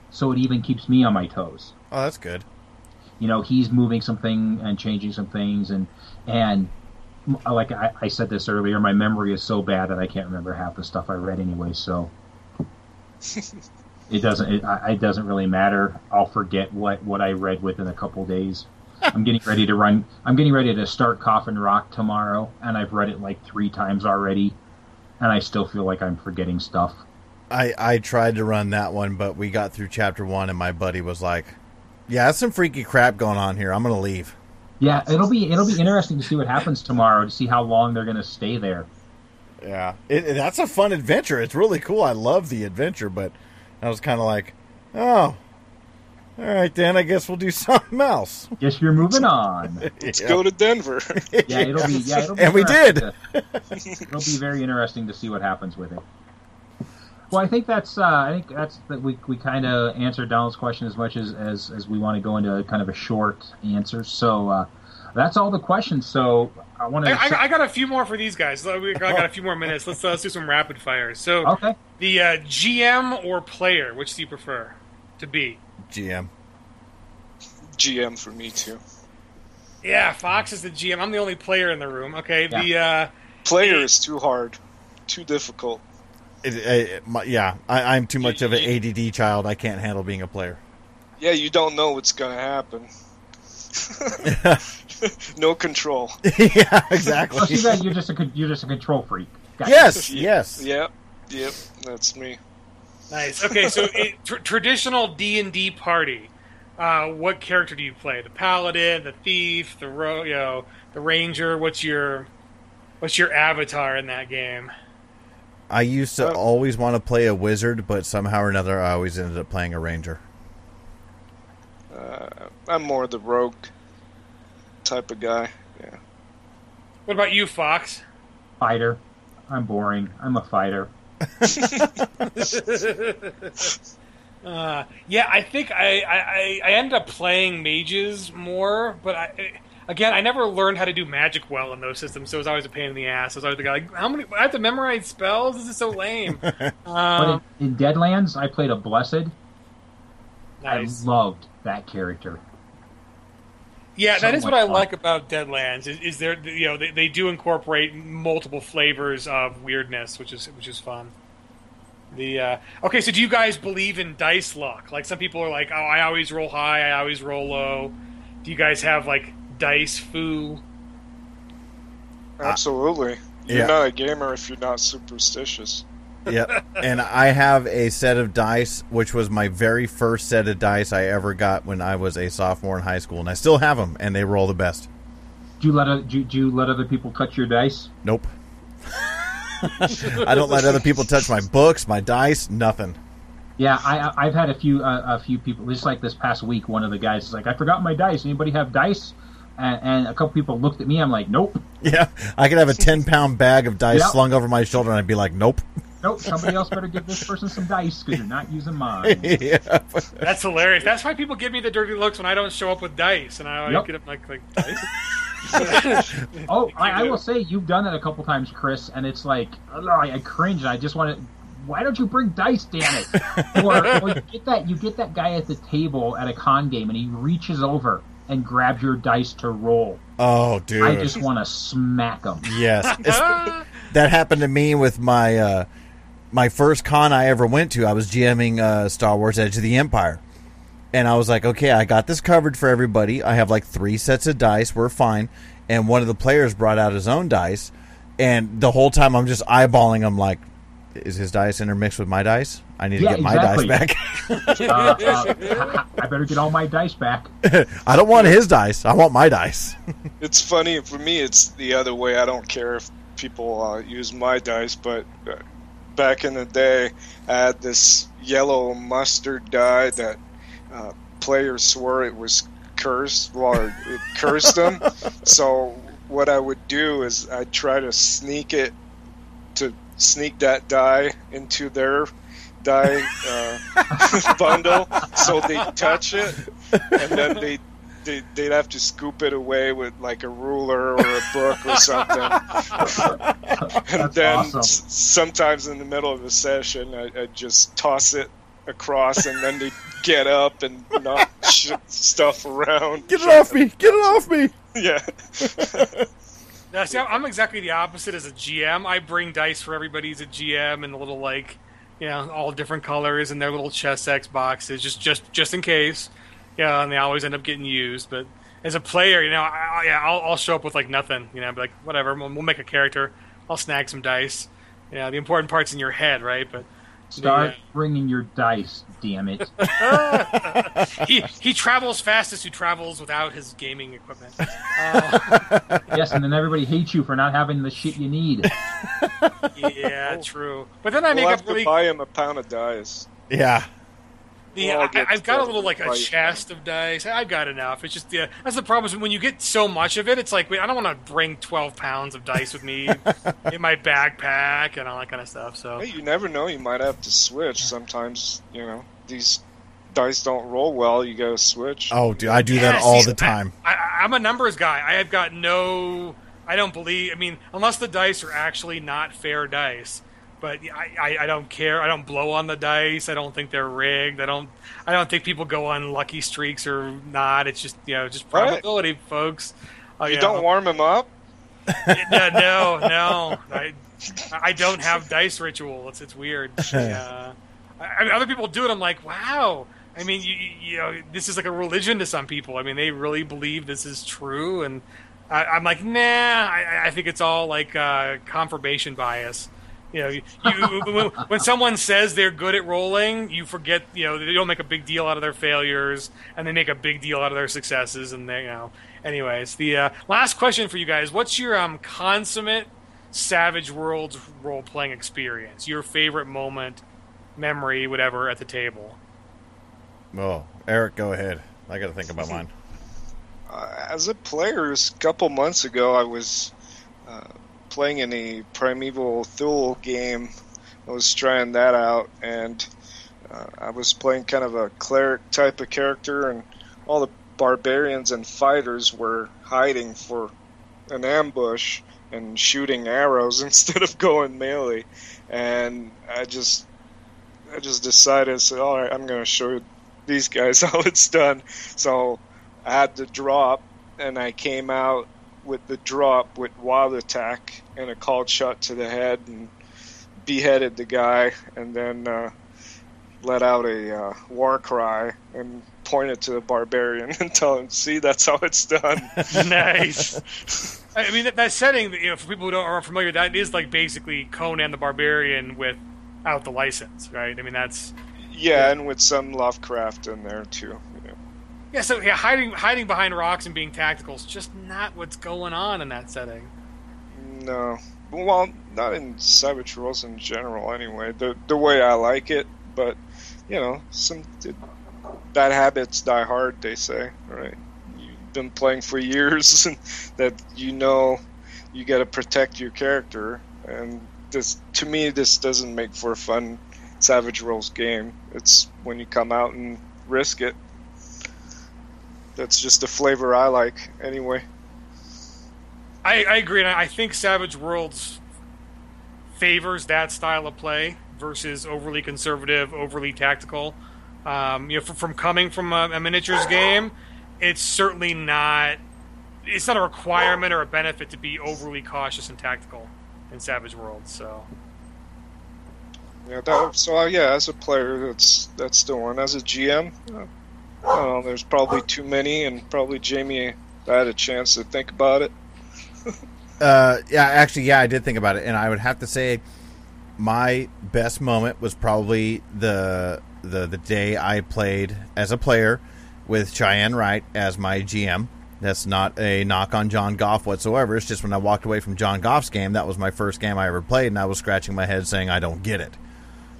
so it even keeps me on my toes. Oh, that's good. You know, he's moving something and changing some things, and and like I, I said this earlier, my memory is so bad that I can't remember half the stuff I read anyway. So <laughs> it doesn't it, it doesn't really matter. I'll forget what what I read within a couple days. I'm getting ready to run. I'm getting ready to start Coffin Rock tomorrow, and I've read it like three times already, and I still feel like I'm forgetting stuff. I I tried to run that one, but we got through chapter one, and my buddy was like, "Yeah, that's some freaky crap going on here. I'm gonna leave." Yeah, it'll be it'll be interesting to see what happens tomorrow to see how long they're going to stay there. Yeah, it, it- that's a fun adventure. It's really cool. I love the adventure, but I was kind of like, "Oh, all right, then I guess we'll do <laughs> something else." Guess you're moving on. <laughs> Let's Yeah. go to Denver. <laughs> Yeah, it'll be yeah, it'll be And we did. to- it'll be very interesting to see what happens with it. Well, I think that's uh, I think that's that we we kind of answered Donald's question as much as as, as we want to go into kind of a short answer. So uh, that's all the questions. So I want to. I, I got a few more for these guys. We got, I got a few more minutes. Let's uh, let's do some rapid fire. So okay. the uh, GM or player, which do you prefer to be? GM. GM for me too. Yeah, Fox is the GM. I'm the only player in the room. Okay, the uh, Player is too hard, too difficult. It, it, my, yeah, I, I'm too much of an ADD child. I can't handle being a player. Yeah, you don't know what's gonna happen. <laughs> no control. <laughs> yeah, Oh, see exactly. that you're just a you're just a control freak. Gotcha. yes, <laughs> yes. Yep, yep, that's me. nice. Okay, so it, tr- traditional D and D party. Uh, what character do you play? The paladin, the thief, the ro- you know, the ranger. What's your what's your avatar in that game? I used to Uh, always want to play a wizard, but somehow or another, I always ended up playing a ranger. Uh, I'm more the rogue type of guy. Yeah. What about you, Fox? Fighter. I'm boring. I'm a fighter. <laughs> <laughs> Uh, yeah, I think I, I, I- I ended up playing mages more, but I again, I never learned how to do magic well in those systems, so it was always a pain in the ass. I was always the guy like, how many? I have to memorize spells. This is so lame. <laughs> But Um, in, in Deadlands, I played a blessed. nice. I loved that character. Yeah, so that is what I fun. like about Deadlands. Is, is there, you know, they, they do incorporate multiple flavors of weirdness, which is which is fun. The uh, okay, so do you guys believe in dice luck? Like some people are like, oh, I always roll high, I always roll low. Do you guys have like dice foo? Absolutely. You're Yeah. not a gamer if you're not superstitious. <laughs> Yep. and I have a set of dice, which was my very first set of dice I ever got when I was a sophomore in high school, and I still have them, and they roll the best. Do you let o- do, you- do you let other people cut your dice? Nope. I don't let other people touch my books, my dice, nothing. Yeah, I, I've had a few uh, a few people. Just like this past week, one of the guys is like, "I forgot my dice. Anybody have dice?" And, and a couple people looked at me. I'm like, "Nope, Yeah, I could have a ten pound bag of dice Yep. slung over my shoulder, and I'd be like, "Nope." nope. Somebody else better give this person some dice because you're not using mine." <laughs> yeah. That's hilarious. That's why people give me the dirty looks when I don't show up with dice, and I Yep. get up like like <laughs> dice. <laughs> Oh, I, I will say you've done that a couple times, Chris, and it's like I, I cringe. and I just want to. Why don't you bring dice? Damn it! or, or you get that you get that guy at the table at a con game, and he reaches over and grabs your dice to roll. Oh, dude. I just want to smack them. Yes, <laughs> that happened to me with my uh, my first con I ever went to. I was GMing uh, Star Wars: Edge of the Empire, and I was like, "Okay, I got this covered for everybody. I have like three sets of dice. We're fine." And one of the players brought out his own dice, and the whole time I'm just eyeballing him, like, "Is his dice intermixed with my dice? I need to Yeah, get my exactly. dice back." Uh, uh, I better get all my dice back. <laughs> I don't want his dice. I want my dice. <laughs> It's funny for me. It's the other way. I don't care if people uh, use my dice, but uh, back in the day, I had this yellow mustard die that uh, players swore it was cursed, or it cursed them. <laughs> so what I would do is I'd try to sneak it to sneak that die into their die uh, <laughs> bundle, so they touch it, and then they they, they'd have to scoop it away with like a ruler or a book or something. <laughs> and then awesome. s- sometimes in the middle of the session, I, I'd just toss it across, and then they'd get up and knock <laughs> sh- stuff around. Get it off me! Get it off me! Yeah. Yeah, see, I'm exactly the opposite as a GM. I bring dice for everybody as a GM and the little like, you know, all different colors and their little Chessex boxes, just just just in case. Yeah, and they always end up getting used. But as a player, you know, I, I, yeah, I'll, I'll show up with like nothing. You know, be like, whatever, we'll, we'll make a character. I'll snag some dice. Yeah, the important part's in your head, right? But Start Yeah. bringing your dice, damn it. <laughs> he he travels fastest who travels without his gaming equipment. <laughs> Uh, yes, and then everybody hates you for not having the shit you need. Yeah, true. But then I make we'll up have really to buy him a pound of dice. Yeah. The, We'll I, I've got a little like a and fight. chest of dice. I've got enough. It's just yeah, that's the problem. Is when you get so much of it, it's like wait, I don't want to bring twelve pounds of dice with me <laughs> in my backpack and all that kind of stuff. So Hey, you never know. You might have to switch. Sometimes, you know, these dice don't roll well. You got to switch. Oh, dude, I do that Yeah, all see, the time. I, I, I'm a numbers guy. I have got no. I don't believe. I mean, unless the dice are actually not fair dice. But I, I, I don't care. I don't blow on the dice. I don't think they're rigged. I don't. I don't think people go on lucky streaks or not. It's just you know just Right. probability, folks. Uh, you know. don't warm them up. Yeah, no, no. <laughs> I, I don't have dice ritual. It's it's weird. <laughs> Yeah. I, I mean, other people do it. I'm like, wow. I mean, you, you you know, this is like a religion to some people. I mean, they really believe this is true, and I, I'm like, nah. I, I think it's all like uh, confirmation bias. You know, you, you, when, when someone says they're good at rolling, you forget. You know, they don't make a big deal out of their failures, and they make a big deal out of their successes. And they, you know, anyways, the uh, last question for you guys: What's your um, consummate Savage Worlds role playing experience? Your favorite moment, memory, whatever, at the table. Well, Eric, go ahead. I got to think about mine. <laughs> Uh, as a player, a couple months ago, I was uh, playing in a Primeval Thule game. I was trying that out, and uh, I was playing kind of a cleric type of character, and all the barbarians and fighters were hiding for an ambush and shooting arrows <laughs> instead of going melee. And I just I just decided, so all right, I'm going to show these guys <laughs> how it's done. So I had to drop, and I came out with the drop with wild attack and a called shot to the head and beheaded the guy, and then uh, let out a uh, war cry and pointed to the barbarian <laughs> and tell him, "See, that's how it's done." <laughs> nice. I mean, that, that setting, you know, for people who don't, aren't familiar, that is like basically Conan the Barbarian without the license, right? I mean, that's yeah, and with some Lovecraft in there too. You know. Yeah, so yeah, hiding hiding behind rocks and being tactical is just not what's going on in that setting. No, well, not in Savage Worlds in general. Anyway, the the way I like it, but you know, some bad habits die hard. They say, right? You've been playing for <laughs> years, <laughs> that you know you got to protect your character, and this to me this doesn't make for a fun Savage Worlds game. It's when you come out and risk it. That's just the flavor I like, anyway. I, I agree, and I think Savage Worlds favors that style of play versus overly conservative, overly tactical. Um, you know, from, from coming from a, a, miniatures game, it's certainly not. It's not a requirement or a benefit to be overly cautious and tactical in Savage Worlds. So. Yeah, that, so uh, yeah, as a player, that's that's the one. As a GM, uh, know, there's probably too many, and probably Jamie I had a chance to think about it. Uh, yeah, actually, yeah, I did think about it, and I would have to say my best moment was probably the the the day I played as a player with Cheyenne Wright as my GM. That's not a knock on John Goff whatsoever. It's just when I walked away from John Goff's game, that was my first game I ever played, and I was scratching my head saying I don't get it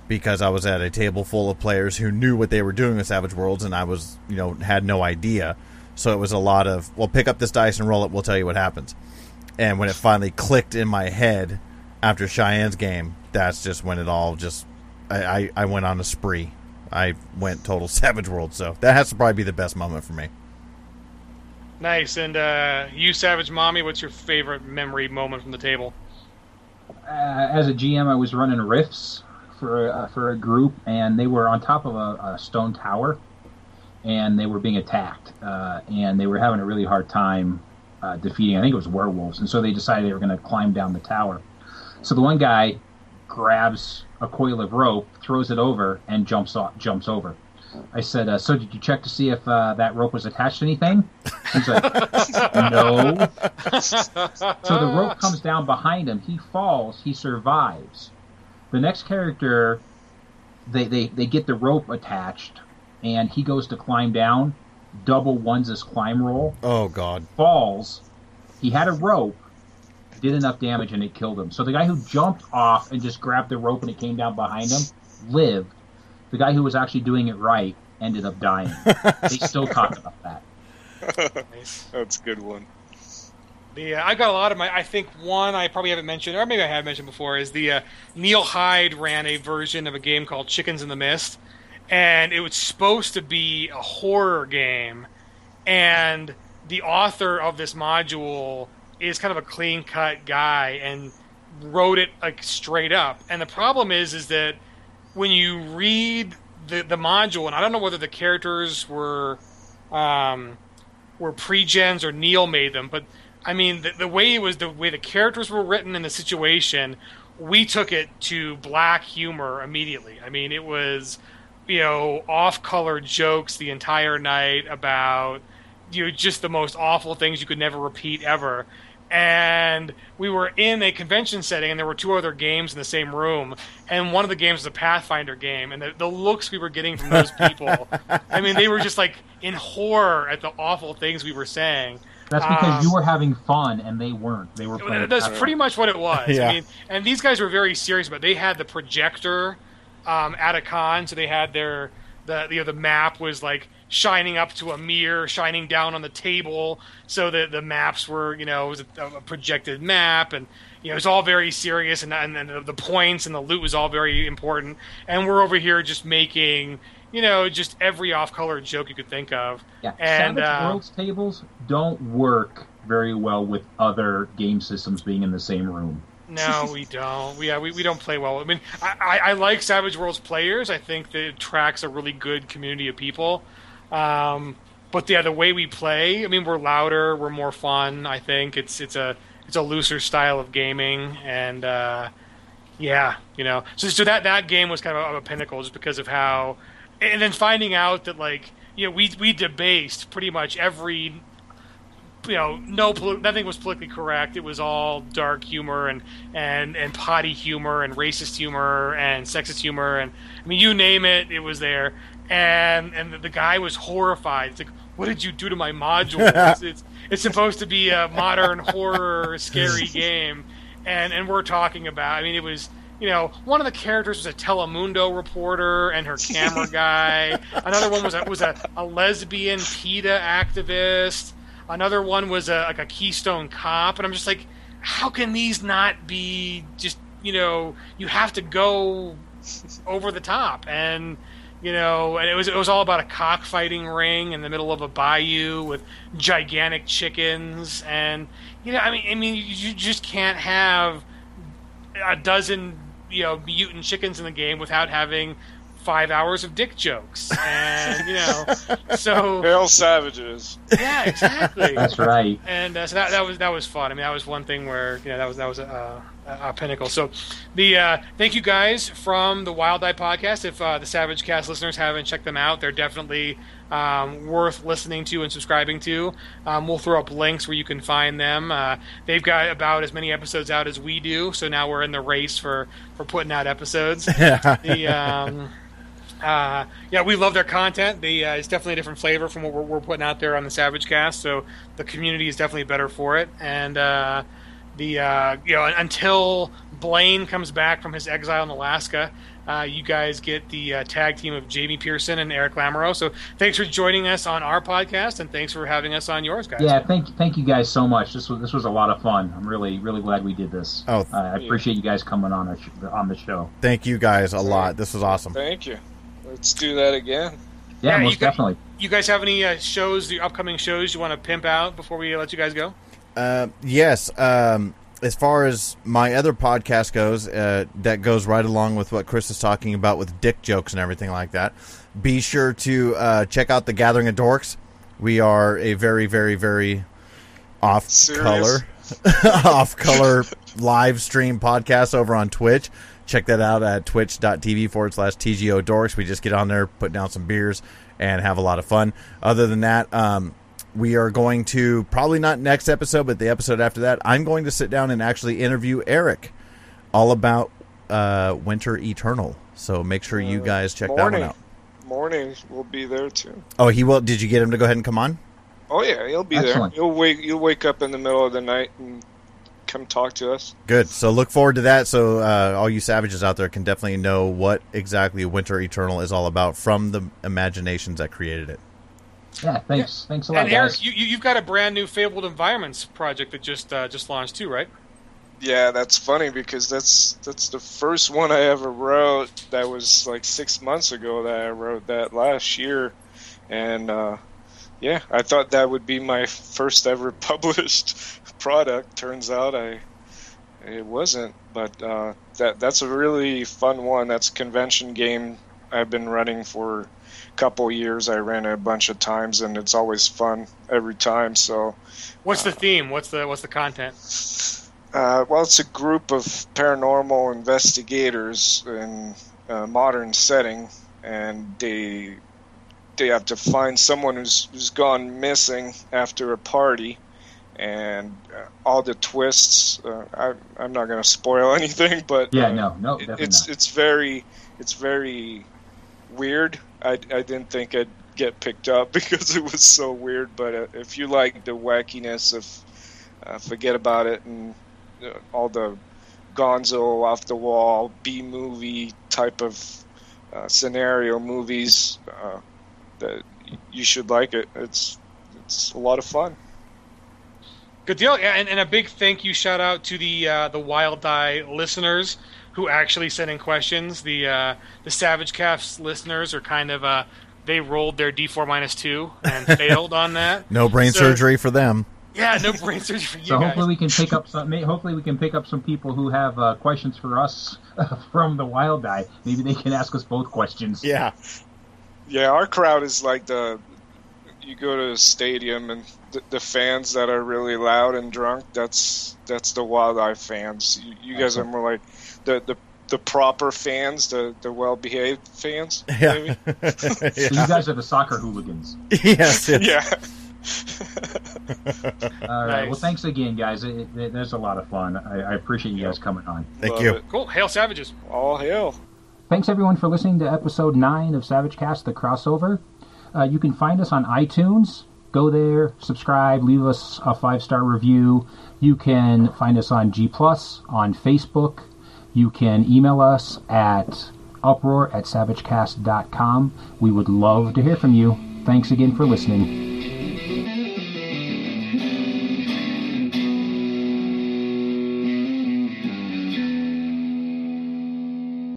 because I was at a table full of players who knew what they were doing with Savage Worlds, and I was you know had no idea. So it was a lot of well, pick up this dice and roll it. We'll tell you what happens. And when it finally clicked in my head after Cheyenne's game, that's just when it all just I, I, I went on a spree. I went total <laughs> Savage World, so that has to probably be the best moment for me. Nice. And uh, you, Savage Mommy, what's your favorite memory moment from the table? Uh, as a GM, I was running Rifts for uh, for a group, and they were on top of a, a stone tower, and they were being attacked, uh, and they were having a really hard time uh, defeating. I think it was werewolves, and so they decided they were going to climb down the tower. So the one guy grabs a coil of rope, throws it over, and jumps off, jumps over. I said, uh, "So did you check to see if uh, that rope was attached to anything?" He's like, <laughs> "No." so the rope comes down behind him. He falls. He survives. The next character, they they, they get the rope attached, and he goes to climb down. Double ones his climb roll. Oh God! Falls. He had a rope did enough damage and it killed him. So the guy who jumped off and just grabbed the rope and it came down behind him lived. The guy who was actually doing it right ended up dying. <laughs> they still talk about that. That's a good one. The uh, I got a lot of my. I think one I probably haven't mentioned, or maybe I have mentioned before, is the uh, Neil Hyde ran a version of a game called Chickens in the Mist, and it was supposed to be a horror game, and the author of this module is kind of a clean cut guy and wrote it like straight up. And the problem is, is that when you read the the module, and I don't know whether the characters were um, were pre-gens or Neil made them, but I mean the, the way it was, the way the characters were written in the situation, we took it to black humor immediately. I mean, it was you know off-color jokes the entire night about you know just the most awful things you could never repeat ever. And we were in a convention setting and there were two other games in the same room and one of the games was a pathfinder game and the, the looks we were getting from those people <laughs> i mean they were just like in horror at the awful things we were saying. That's because um, you were having fun and they weren't. They were playing that's pretty much what it was. Yeah. i mean and these guys were very serious but they had the projector um, at a con so they had their the you know the map was like shining up to a mirror, shining down on the table, so that the maps were, you know, it was a, a projected map, and you know, it was all very serious, and and then the points and the loot was all very important. And we're over here just making, you know, just every off-color joke you could think of. Yeah, and Savage uh, Worlds tables don't work very well with other game systems being in the same room. No, we don't. We, yeah, we, we don't play well. I mean, I, I, I like Savage Worlds players. I think that it attracts a really good community of people. Um, but yeah, the way we play, I mean, we're louder, we're more fun. I think it's it's a it's a looser style of gaming, and uh, yeah, you know, so so that that game was kind of a, a pinnacle just because of how, and then finding out that like you know we we debased pretty much every you know, no, nothing was politically correct. It was all dark humor and and and potty humor and racist humor and sexist humor and I mean, you name it, it was there. And and the guy was horrified. It's like, what did you do to my module? <laughs> it's, it's it's supposed to be a modern horror, scary <laughs> game, and and we're talking about. I mean, it was you know, one of the characters was a Telemundo reporter and her camera <laughs> guy. Another one was a, was a, a lesbian PETA activist. Another one was a, like a Keystone cop, and I'm just like, how can these not be just you know? You have to go over the top, and you know, and it was it was all about a cockfighting ring in the middle of a bayou with gigantic chickens, and you know, I mean, I mean, you just can't have a dozen you know mutant chickens in the game without having five hours of dick jokes, and you know, <laughs> so Hail savages. yeah, exactly. <laughs> That's right. And uh, so that, that was that was fun. I mean, that was one thing where you know that was that was a, a, a pinnacle. So the uh, thank you guys from the Wild Die podcast. If uh, the Savage Cast listeners haven't checked them out, they're definitely um, worth listening to and subscribing to. Um, we'll throw up links where you can find them. Uh, they've got about as many episodes out as we do, so now we're in the race for for putting out episodes. <laughs> the um, uh, yeah, we love their content. They, uh, it's definitely a different flavor from what we're, we're, putting out there on the Savage Cast. So the community is definitely better for it. And uh, the uh, you know until Blaine comes back from his exile in Alaska, uh, you guys get the uh, tag team of Jamie Pearson and Eric Lamoureux. So thanks for joining us on our podcast, and thanks for having us on yours, guys. Yeah, thank thank you guys so much. This was this was a lot of fun. I'm really really glad we did this. Oh, I appreciate you guys coming on our sh- on the show. Thank you guys a lot. This was awesome. Thank you. Let's do that again. Yeah, Yeah, most you got- definitely. You guys have any uh, shows, the upcoming shows you want to pimp out before we let you guys go? Uh, yes. Um, as far as my other podcast goes, uh, that goes right along with what Chris is talking about with dick jokes and everything like that. Be sure to uh, check out the Gathering of Dorks. We are a very, very, very off Serious? color, <laughs> off color live stream podcast over on Twitch. Check that out at twitch.tv forward slash TGO Dorks. We just get on there, put down some beers, and have a lot of fun. Other than that, um, we are going to probably not next episode, but the episode after that, I'm going to sit down and actually interview Eric all about uh, Winter Eternal. So make sure you Uh, guys check that one out. Morning will be there too. Oh, he will. Did you get him to go ahead and come on? Oh yeah, he'll be Excellent. there. You'll wake. You'll wake up in the middle of the night and come talk to us. Good. So look forward to that. So uh, all you savages out there can definitely know what exactly Winter Eternal is all about from the imaginations that created it. Yeah, thanks. Thanks a lot, And. Eric, you, you- you've got a brand new Fabled Environments project that just uh, just launched too, right? Yeah, that's funny because that's that's the first one I ever wrote. That was like six months ago that I wrote that last year, and uh, yeah, I thought that would be my first ever <laughs> published product. Turns out I it wasn't, but uh, that that's a really fun one. That's a convention game I've been running for a couple years. I ran it a bunch of times, and it's always fun every time. So. What's the theme? What's the what's the content? Uh, well, it's a group of paranormal investigators in a modern setting, and they they have to find someone who's who's gone missing after a party, and uh, all the twists. Uh, I, I'm not going to spoil <laughs> anything, but yeah, uh, no, no, it- it's not. it's very it's very weird. I, I didn't think I'd get picked up <laughs> because it was so weird. But uh, if you like the wackiness of uh, forget about it and uh, all the Gonzo off the wall B movie type of uh, scenario movies, uh, that you should like it. It's it's a lot of fun. Good deal, Yeah, and, and a big thank you shout out to the uh, the Wild Die listeners who actually sent in questions. The uh, the Savage Cast listeners are kind of uh, they rolled their D four minus two and <laughs> failed on that. No brain So- surgery for them. Yeah, no brain surgery for you So guys. hopefully we can pick up some. Hopefully we can pick up some people who have uh, questions for us <laughs> from the Wild Die. Maybe they can ask us both questions. Yeah. Yeah, our crowd is like the. You go to a stadium and the, the fans that are really loud and drunk. That's that's the Wild Die fans. You, you guys are more like the the, the proper fans, the the well behaved fans. <laughs> Yeah. Maybe? So <laughs> you guys are the soccer hooligans. yes. yes. yeah. <laughs> All right. Nice. Well, thanks again, guys. It, it, there's a lot of fun. I, I appreciate you guys coming on. Thank Love you. it. Cool. Hail Savages. All hail. Thanks everyone for listening to episode nine of Savage Cast: The Crossover. Uh, you can find us on iTunes. Go there, subscribe, leave us a five star review. You can find us on G on Facebook. You can email us at uproar at savagecast.com. We would love to hear from you. Thanks again for listening.